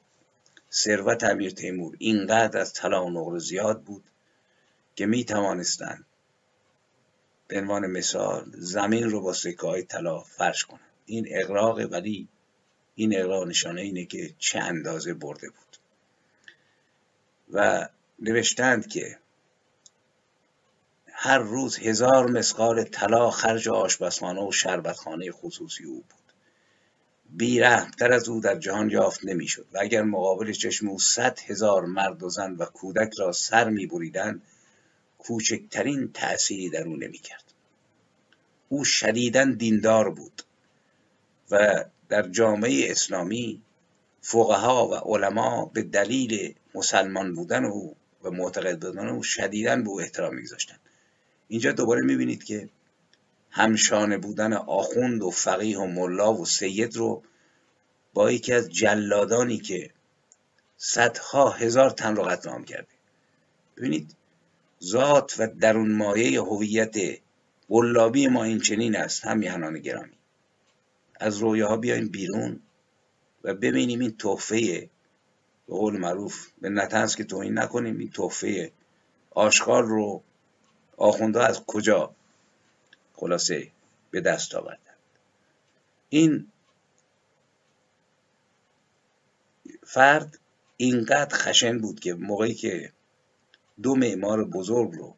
ثروت امیر تیمور اینقدر از طلا و نقره زیاد بود که می توانستند به عنوان مثال زمین رو با سکه های طلا فرش کنند. این اقراق ولی این اقراق نشانه اینه که چه اندازه برده بود. و نوشتند که هر روز هزار مسقال طلا خرج آشپزخانه و شربتخانه خصوصی او بود. بیرحمتر از او در جهان یافت نمی‌شد و اگر مقابل چشم او صد هزار مرد و زن و کودک را سر میبریدند کوچکترین تأثیری در او نمی‌کرد. او شدیدا دیندار بود و در جامعه اسلامی فقها و علما به دلیل مسلمان بودن او و معتقد بودن او شدیدا به او احترام میگذاشتند. اینجا دوباره می‌بینید که همشانه بودن آخوند و فقیه و ملا و سید رو با یکی از جلادانی که صدها هزار تن رو قتل عام کرده. ببینید ذات و درون مایه هویت قلابی ما این چنین است هم میهنان گرامی. از رویاها بیایم بیرون و ببینیم این تحفه به قول معروف به نتنس که توهین نکنیم این تحفه آشغال رو آخونده از کجا خلاصه به دست آوردن. این فرد اینقدر خشن بود که موقعی که دو معمار بزرگ رو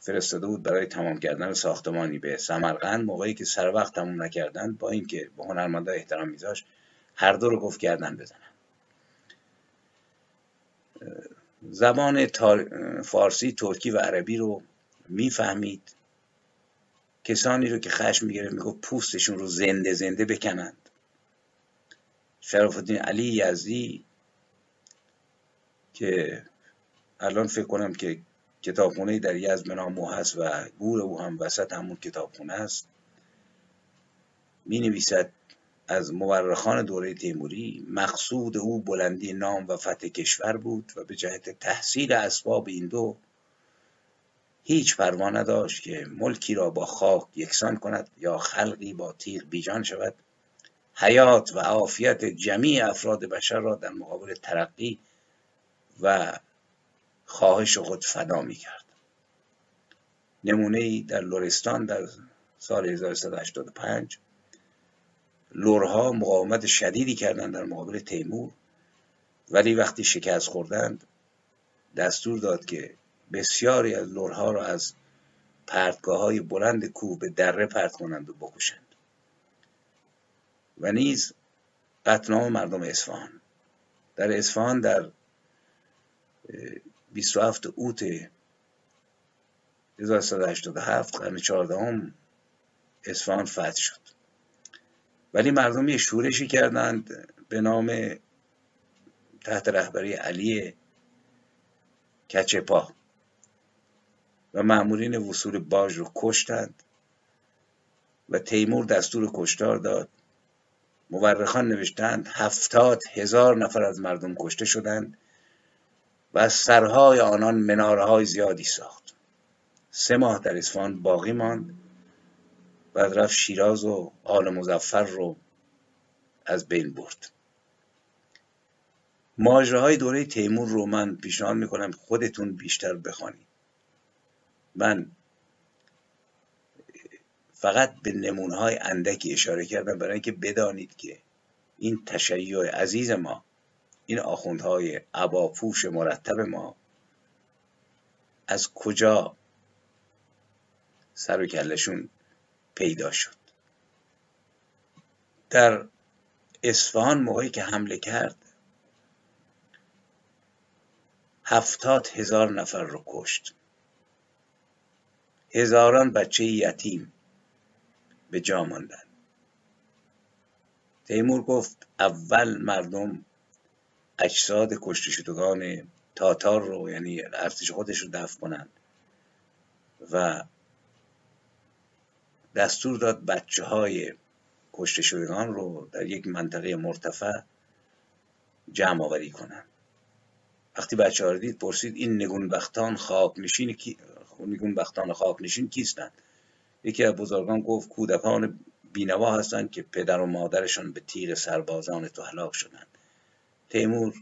فرستاده بود برای تمام کردن ساختمانی به سمرقند موقعی که سر وقت تمام نکردن با اینکه به هنرمندا احترام میذاشت هر دو رو گفت کردن بزنن. زبان فارسی ترکی و عربی رو می‌فهمید. کسانی رو که خشم می‌گیره می‌گفت پوستشون رو زنده زنده بکنند. شرف الدین علی یزدی که الان فکر کنم که کتابخونه در یزد به نام هست و گور او هم وسط همون کتابخونه است. می نویسد از مورخان دوره تیموری مقصود او بلندی نام و فتح کشور بود و به جهت تحصیل اسباب این دو هیچ پروا نداشت که ملکی را با خاک یکسان کند یا خلقی با تیغ بیجان شود. حیات و عافیت جمیع افراد بشر را در مقابل ترقی و خواهش خود فدا می کرد نمونه در لورستان در سال 1385 لورها مقاومت شدیدی کردند در مقابل تیمور ولی وقتی شکست خوردند دستور داد که بسیاری از لورها را از پرتگاه های بلند کوه به دره پرت کنند و بکشند. و نیز قتل مردم اصفهان. در اصفهان در 27 اوت 1187 قرن 14 اصفهان فتح شد. ولی مردم یه شورشی کردند به نام تحت رهبری علی کچپا و مأمورین وصول باج رو کشتند و تیمور دستور کشتار داد. مورخان نوشتند هفتاد هزار نفر از مردم کشته شدند و از سرهای آنان منارهای زیادی ساخت. سه ماه در اصفهان باقی ماند بعد رفت شیراز و آل مزفر رو از بین برد. ماجراهای دوره تیمور رو من پیشنهاد می‌کنم خودتون بیشتر بخوانید. من فقط به نمونهای اندکی اشاره کردم برای اینکه بدانید که این تشیع عزیز ما این آخوندهای عباپوش مرتب ما از کجا سر و کلشون پیدا شد؟ در اصفهان موقعی که حمله کرد هفتاد هزار نفر رو کشت. هزاران بچه یتیم به جا ماندن. تیمور گفت اول مردم اجساد کشته شدگان تاتار رو یعنی ارتش خودش رو دفع کنند و دستور داد بچه های کشته شدگان رو در یک منطقه مرتفع جمع آوری کنند وقتی بچه ها دید پرسید این نگون بختان نگون بختان خاک نشین کیستند؟ یکی از بزرگان گفت کودکان بینوا هستند که پدر و مادرشان به تیر سربازان تو هلاک شدند. تیمور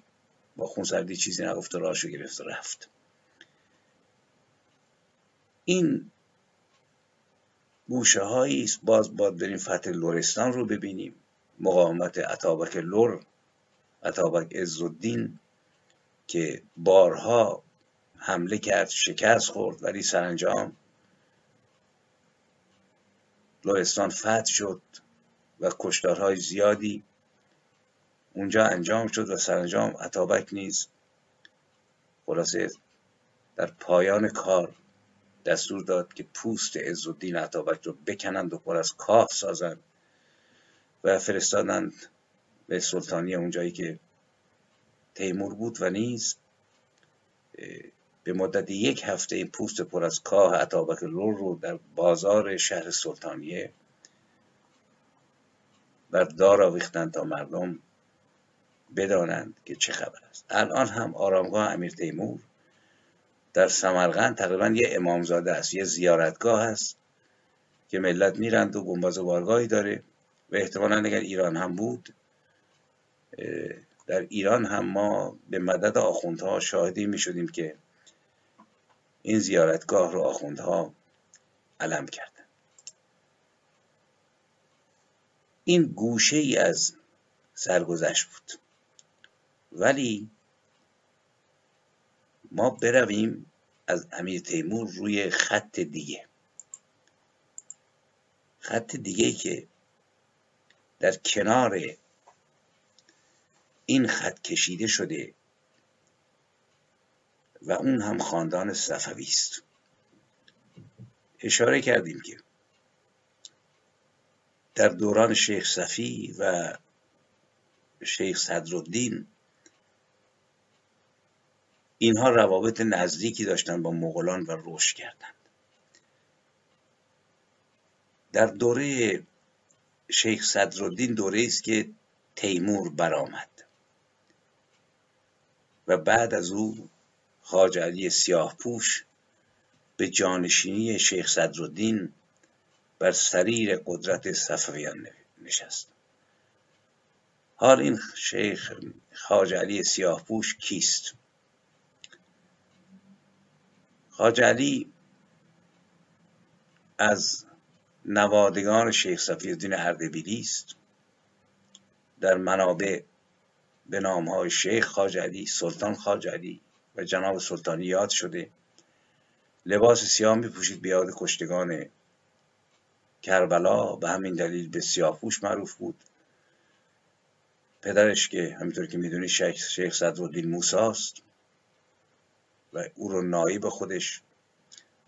با خونسردی چیزی نگفت و راشو گرفت و رفت. این گوشه هایی است. باز باید بریم فتح لورستان رو ببینیم. مقاومت عطابک لور عطابک عزالدین که بارها حمله کرد شکست خورد ولی سرانجام لورستان فتح شد و کشتارهای زیادی اونجا انجام شد و سرانجام عطابک نیز خلاصه در پایان کار دستور داد که پوست عزالدین عطابک رو بکنند و پر از کاه سازند و فرستادند به سلطانی اونجایی که تیمور بود و نیز به مدت یک هفته پوست پر از کاه عطابک لور رو در بازار شهر سلطانیه بر دار آویختند تا مردم بدانند که چه خبر است. الان هم آرامگاه امیر تیمور در سمرقند تقریبا یه امامزاده است یه زیارتگاه است که ملت میرند و گنباز و بارگاهی داره و احتمالا اگر ایران هم بود در ایران هم ما به مدد آخوندها شاهدی می شدیم که این زیارتگاه رو آخوندها علم کردن. این گوشه ای از سرگذشت بود. ولی ما برویم از امیر تیمور روی خط دیگه. خط دیگه که در کنار این خط کشیده شده و اون هم خاندان صفوی است. اشاره کردیم که در دوران شیخ صفی و شیخ صدرالدین اینها روابط نزدیکی داشتند با مغولان و رشد کردند. در دوره شیخ صدرالدین دوره است که تیمور برآمد و بعد از او خاج علی سیاه پوش به جانشینی شیخ صدرالدین بر سریر قدرت صفویان نشست. حال این شیخ خاج علی سیاه پوش کیست؟ خاج علی از نوادگان شیخ صفی الدین اردبیلی است. در منابع به نام های شیخ خاج سلطان خاج و جناب سلطانی یاد شده. لباس سیاه می پوشید بیاد کشتگان کربلا. به همین دلیل به سیاهپوش معروف بود. پدرش که همینطور که می‌دونی شیخ, شیخ صدرالدین موساست و او رو نایب خودش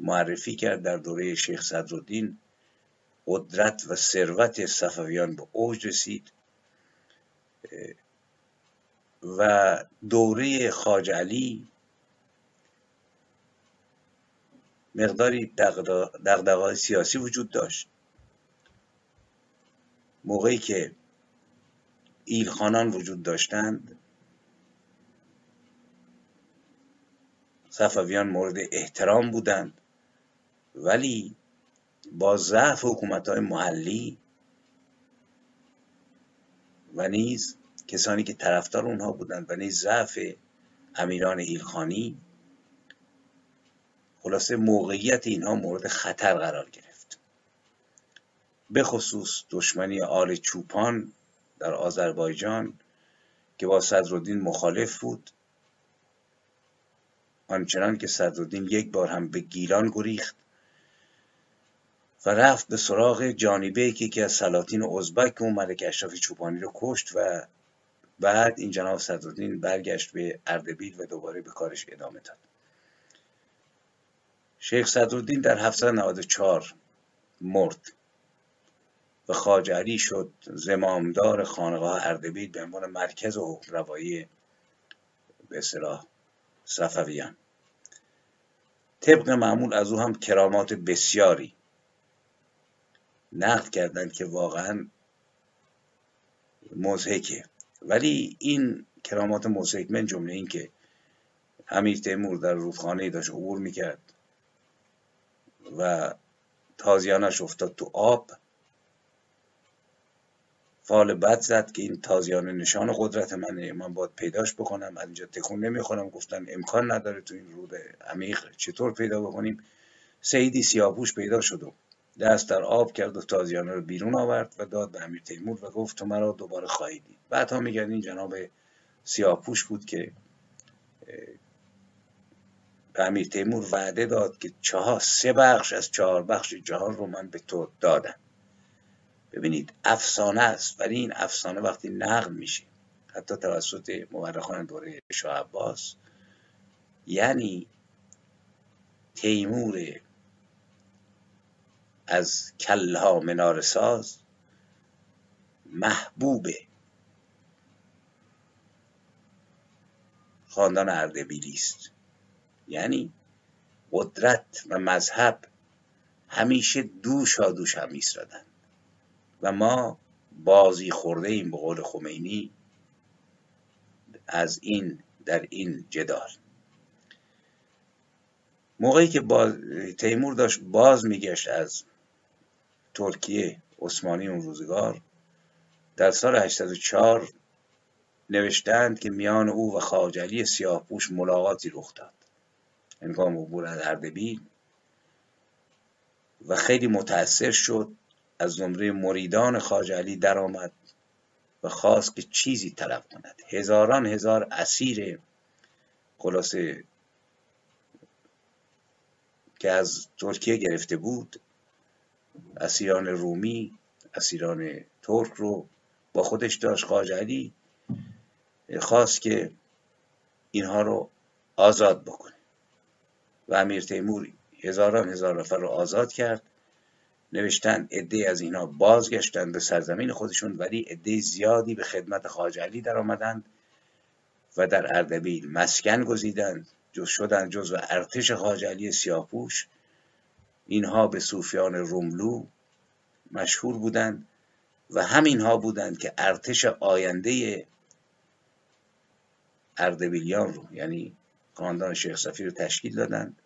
معرفی کرد در دوره شیخ صدرالدین. قدرت و ثروت صفویان به اوج رسید. و دوره خاج علی مقداری دقدقه سیاسی وجود داشت. موقعی که ایلخانان وجود داشتند صفویان مورد احترام بودند ولی با ضعف حکومت های محلی و نیز کسانی که طرفدار اونها بودند و نیز ضعف امیران ایلخانی خلاصه موقعیت اینها مورد خطر قرار گرفت. به خصوص دشمنی آل چوپان در آذربایجان که با صدرالدین مخالف بود. آنچنان که صدرالدین یک بار هم به گیلان گریخت و رفت به سراغ جانبه که یکی از سلاطین ازبک اون ملک اشرف چوپانی رو کشت و بعد این جناب صدرالدین برگشت به اردبیل و دوباره به کارش ادامه داد. شیخ صدرالدین در 794 مرد و خاجری شد زمامدار خانقاه اردبیل به عنوان مرکز و روایی به اصطلاح صفویان. طبق معمول از او هم کرامات بسیاری نقل کردند که واقعا مزهکه ولی این کرامات مزهک من جمله این که امیر تیمور در رودخانه داشت عبور می‌کرد. و تازیانش افتاد تو آب. فال بد زد که این تازیان نشان قدرت منه من باید پیداش بکنم. از اینجا تکون نمی‌خورم. گفتن امکان نداره تو این رود عمیق چطور پیدا بکنیم. سیدی سیاپوش پیدا شد و دست در آب کرد و تازیانه رو بیرون آورد و داد به امیر تیمور و گفت تو مرا دوباره خواهی دید. بعد ها میگن این جناب سیاپوش بود که به امیر تیمور وعده داد که چهار سه بخش از چهار بخش جهان رو من به تو دادم. ببینید افسانه است ولی این افسانه وقتی نقل میشه حتی توسط مورخان دوره شاه عباس یعنی تیمور از کلها منار ساز محبوب خاندان اردبیلی است. یعنی قدرت و مذهب همیشه دوشا دوش هم ایستادن و ما بازی خورده ایم به قول خمینی از این در این جدال. موقعی که باز تیمور داشت باز میگشت از ترکیه عثمانی اون روزگار در سال 804 نوشتند که میان او و خاجلی سیاهپوش ملاقاتی رخ داد. هنگام عبور از اردبیل و خیلی متأثر شد از زمره مریدان خاجلی درآمد و خواست که چیزی طلب کند. هزاران هزار اسیر خلاصه که از ترکیه گرفته بود اسیران رومی اسیران ترک رو با خودش داشت. خاجلی خواست که اینها رو آزاد بکنه. و امیر تیمور هزاران هزار نفر رو آزاد کرد. نوشتن عده از اینها بازگشتند به سرزمین خودشون ولی عده زیادی به خدمت خاجلی در آمدند و در اردبیل مسکن گزیدند. جز شدن جز و ارتش خاجلی سیاپوش. اینها به صوفیان روملو مشهور بودند و همینها بودند که ارتش آینده اردبیلیان رو یعنی خاندان شیخ صفی رو تشکیل دادند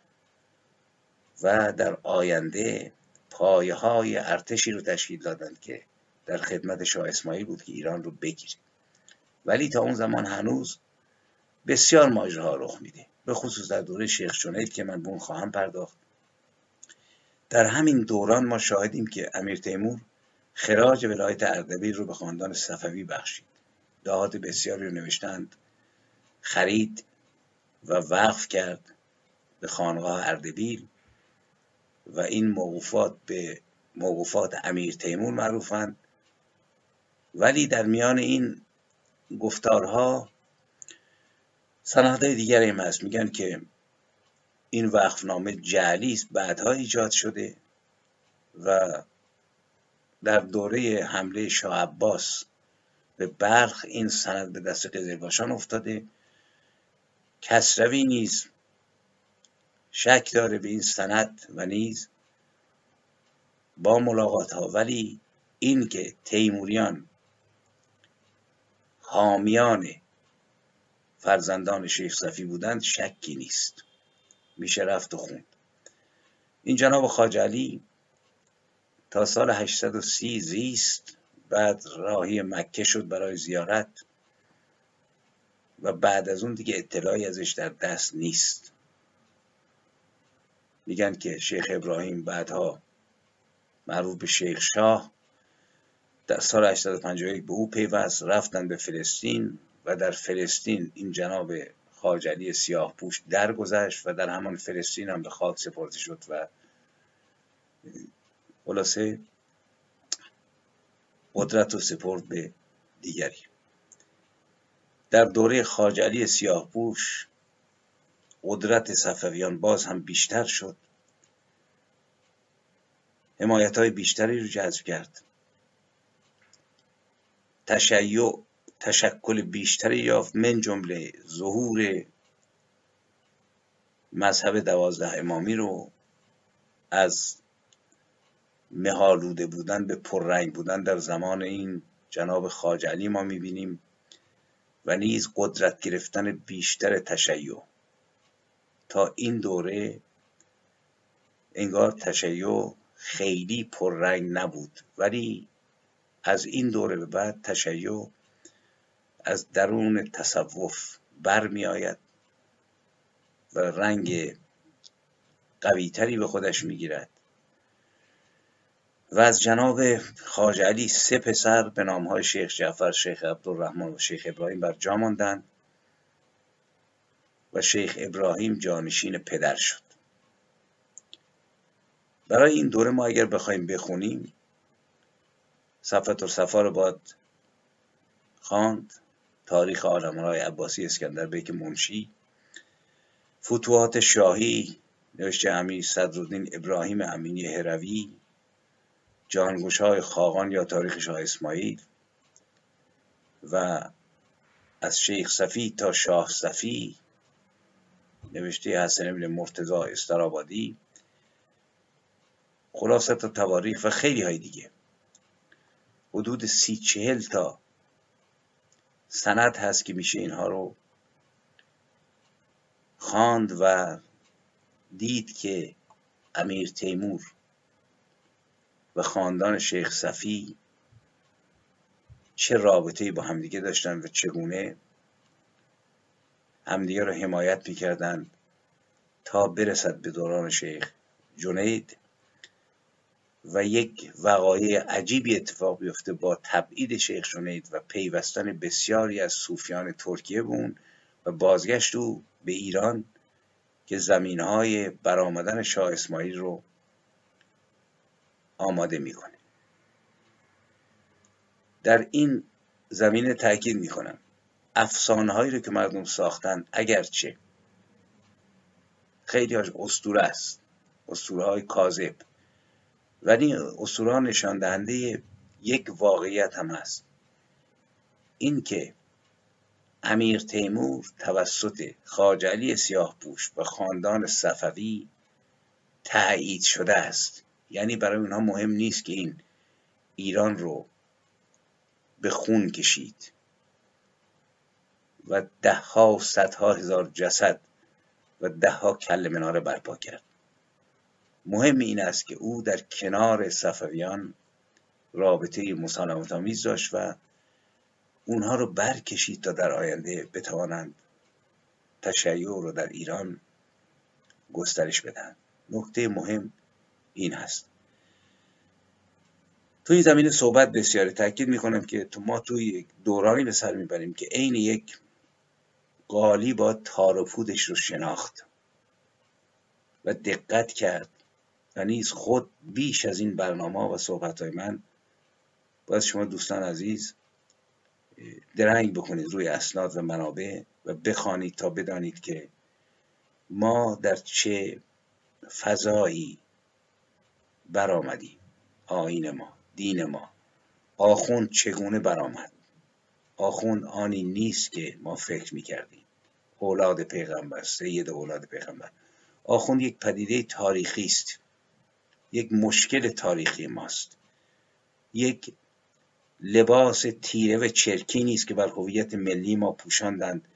و در آینده پایه های ارتشی رو تشکیل دادند که در خدمت شاه اسماعیل بود که ایران رو بگیره. ولی تا اون زمان هنوز بسیار ماجراها رخ میده. به خصوص در دوره شیخ جنید که من به اون خواهم پرداخت. در همین دوران ما شاهدیم که امیر تیمور خراج ولایت اردبیل رو به خاندان صفوی بخشید. دهات بسیاری رو نوشتند. خرید و وقف کرد به خانقاه اردبیل و این موقوفات به موقوفات امیر تیمور معروفند. ولی در میان این گفتارها سندهای دیگری هم هست. میگن که این وقفنامه جعلی است بعدها ایجاد شده و در دوره حمله شاه عباس به برخ این سند به دست قزلباشان افتاده. کسروی نیز شک داره به این سند و نیز با ملاقات ها ولی این که تیموریان حامیان فرزندان شیخ صفی بودند شکی نیست. میشه رفت و خوند. این جناب خاجلی تا سال 830 زیست بعد راهی مکه شد برای زیارت. و بعد از اون دیگه اطلاعی ازش در دست نیست. میگن که شیخ ابراهیم بعدها معروف به شیخ شاه در سال 851 به او پیوست رفتن به فلسطین و در فلسطین این جناب خاجلی سیاه پوش درگذشت و در همان فلسطین هم به خاک سپرده شد و خلاصه قدرت و سپرد به دیگری. در دوره خاجلی سیاه پوش قدرت صفویان باز هم بیشتر شد. حمایت های بیشتری رو جذب کرد. تشیع تشکل بیشتری یافت. من جمله ظهور مذهب دوازده امامی رو از مهالوده بودن به پررنگ بودن در زمان این جناب خاجعلی ما می‌بینیم. و نیز قدرت گرفتن بیشتر تشیع. تا این دوره انگار تشیع خیلی پررنگ نبود. ولی از این دوره به بعد تشیع از درون تصوف برمی آید و رنگ قویتری به خودش می‌گیرد. و از جناب خاج علی سه پسر به های شیخ جعفر شیخ عبدالرحمن و شیخ ابراهیم بر جا ماندند و شیخ ابراهیم جانشین پدر شد. برای این دوره ما اگر بخوایم بخونیم صفت و صفا رو باید خواند. تاریخ آلمانهای عباسی اسکندر بیک منشی. فتوحات شاهی نوشته امیر صدرالدین ابراهیم امینی هروی. جانگوش های خاقان یا تاریخ شاه اسماعیل و از شیخ صفی تا شاه صفی نوشته حسن ابن مرتضا استرابادی خلاصت و تواریخ و خیلی های دیگه. حدود سی چهل تا سند هست که میشه اینها رو خواند و دید که امیر تیمور و خاندان شیخ صفی چه رابطه با همدیگه داشتن و چگونه همدیگه رو حمایت می‌کردند تا برسد به دوران شیخ جنید و یک وقایع عجیبی اتفاق بیفته با تبعید شیخ جنید و پیوستن بسیاری از صوفیان ترکیه به و بازگشت او به ایران که زمین های برآمدن شاه اسماعیل رو آماده می‌کنه. در این زمینه تاکید می‌کنم. افسانه هایی رو که مردم ساختن اگرچه خیلی هاش استوره است. استوره های کاذب. ولی اسطوره ها نشان دهنده یک واقعیت هم هست. اینکه امیر تیمور توسط خواجه علی سیاه پوش و خاندان صفوی تایید شده است. یعنی برای اونها مهم نیست که این ایران رو به خون کشید و دهها و صدها هزار جسد و دهها کل مناره برپا کرد. مهم این است که او در کنار صفویان رابطه مسالمت آمیز داشت و اونها رو برکشید تا در آینده بتوانند تشیع رو در ایران گسترش بدن نکته مهم این هست. توی زمین صحبت بسیاری تاکید می‌کنم که تو ما توی یک دورانی به سر می‌بریم که عین یک قالی با تار و پودش رو شناخت و دقت کرد و نیز خود بیش از این برنامه و صحبت های من باید شما دوستان عزیز درنگ بکنید روی اسناد و منابع و بخوانید تا بدانید که ما در چه فضایی برآمدیم آین ما دین ما. آخوند چگونه برآمد؟ آخوند آنی نیست که ما فکر می‌کردیم. اولاد پیغمبر سید اولاد پیغمبر. آخوند یک پدیده تاریخی است. یک مشکل تاریخی ماست. یک لباس تیره و چرکی نیست که بر هویت ملی ما پوشاندند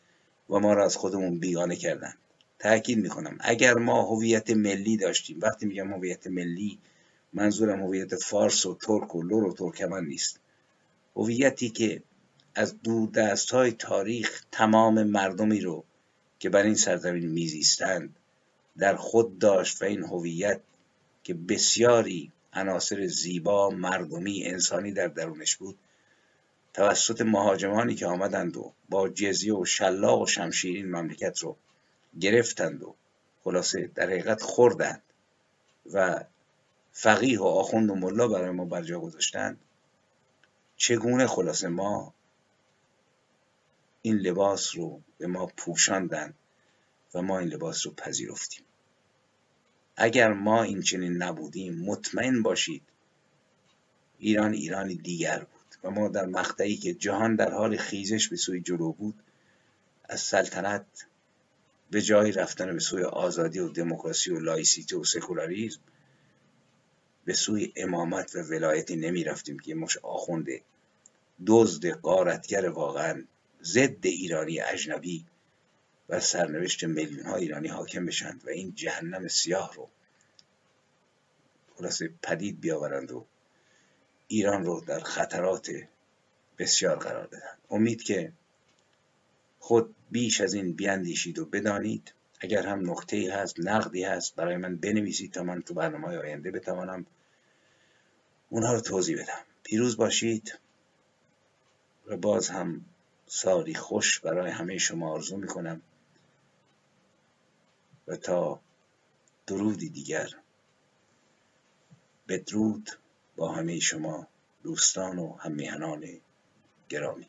و ما را از خودمون بیگانه کردند. تاکید می‌کنم. اگر ما هویت ملی داشتیم وقتی میگم هویت ملی منظورم هویت فارس و ترک و لور و ترکمن نیست. هویتی که از دور دست های تاریخ تمام مردمی رو که بر این سرزمین میزیستند در خود داشت و این هویت که بسیاری عناصر زیبا مردمی انسانی در درونش بود توسط مهاجمانی که آمدند و با جزیه و شلاق و شمشیر این مملکت رو گرفتند و خلاصه در حقیقت خوردند و فقیه و آخوند و ملا برای ما برجا گذاشتند چگونه خلاصه ما این لباس رو به ما پوشاندند و ما این لباس رو پذیرفتیم؟ اگر ما این چنین نبودیم مطمئن باشید ایران ایرانی دیگر بود و ما در مقطعی که جهان در حال خیزش به سوی جلو بود از سلطنت به جای رفتن به سوی آزادی و دموکراسی و لایسیته و سکولاریزم به سوی امامت و ولایتی نمی رفتیم که مش آخونده دزد قارتگر واقعا ضد ایرانی اجنبی و سرنوشت میلیون ها ایرانی حاکم بشند و این جهنم سیاه رو خلاصه پدید بیاورند و ایران رو در خطرات بسیار قرار بدن امید که خود بیش از این بیاندیشید و بدانید. اگر هم نکته هست نقدی هست برای من بنویسید تا من تو برنامه آینده بتوانم اونها رو توضیح بدم. پیروز باشید و باز هم سالی خوش برای همه شما آرزو می‌کنم و تا درودی دیگر بدرود با همه شما دوستان و همیهنان گرامی.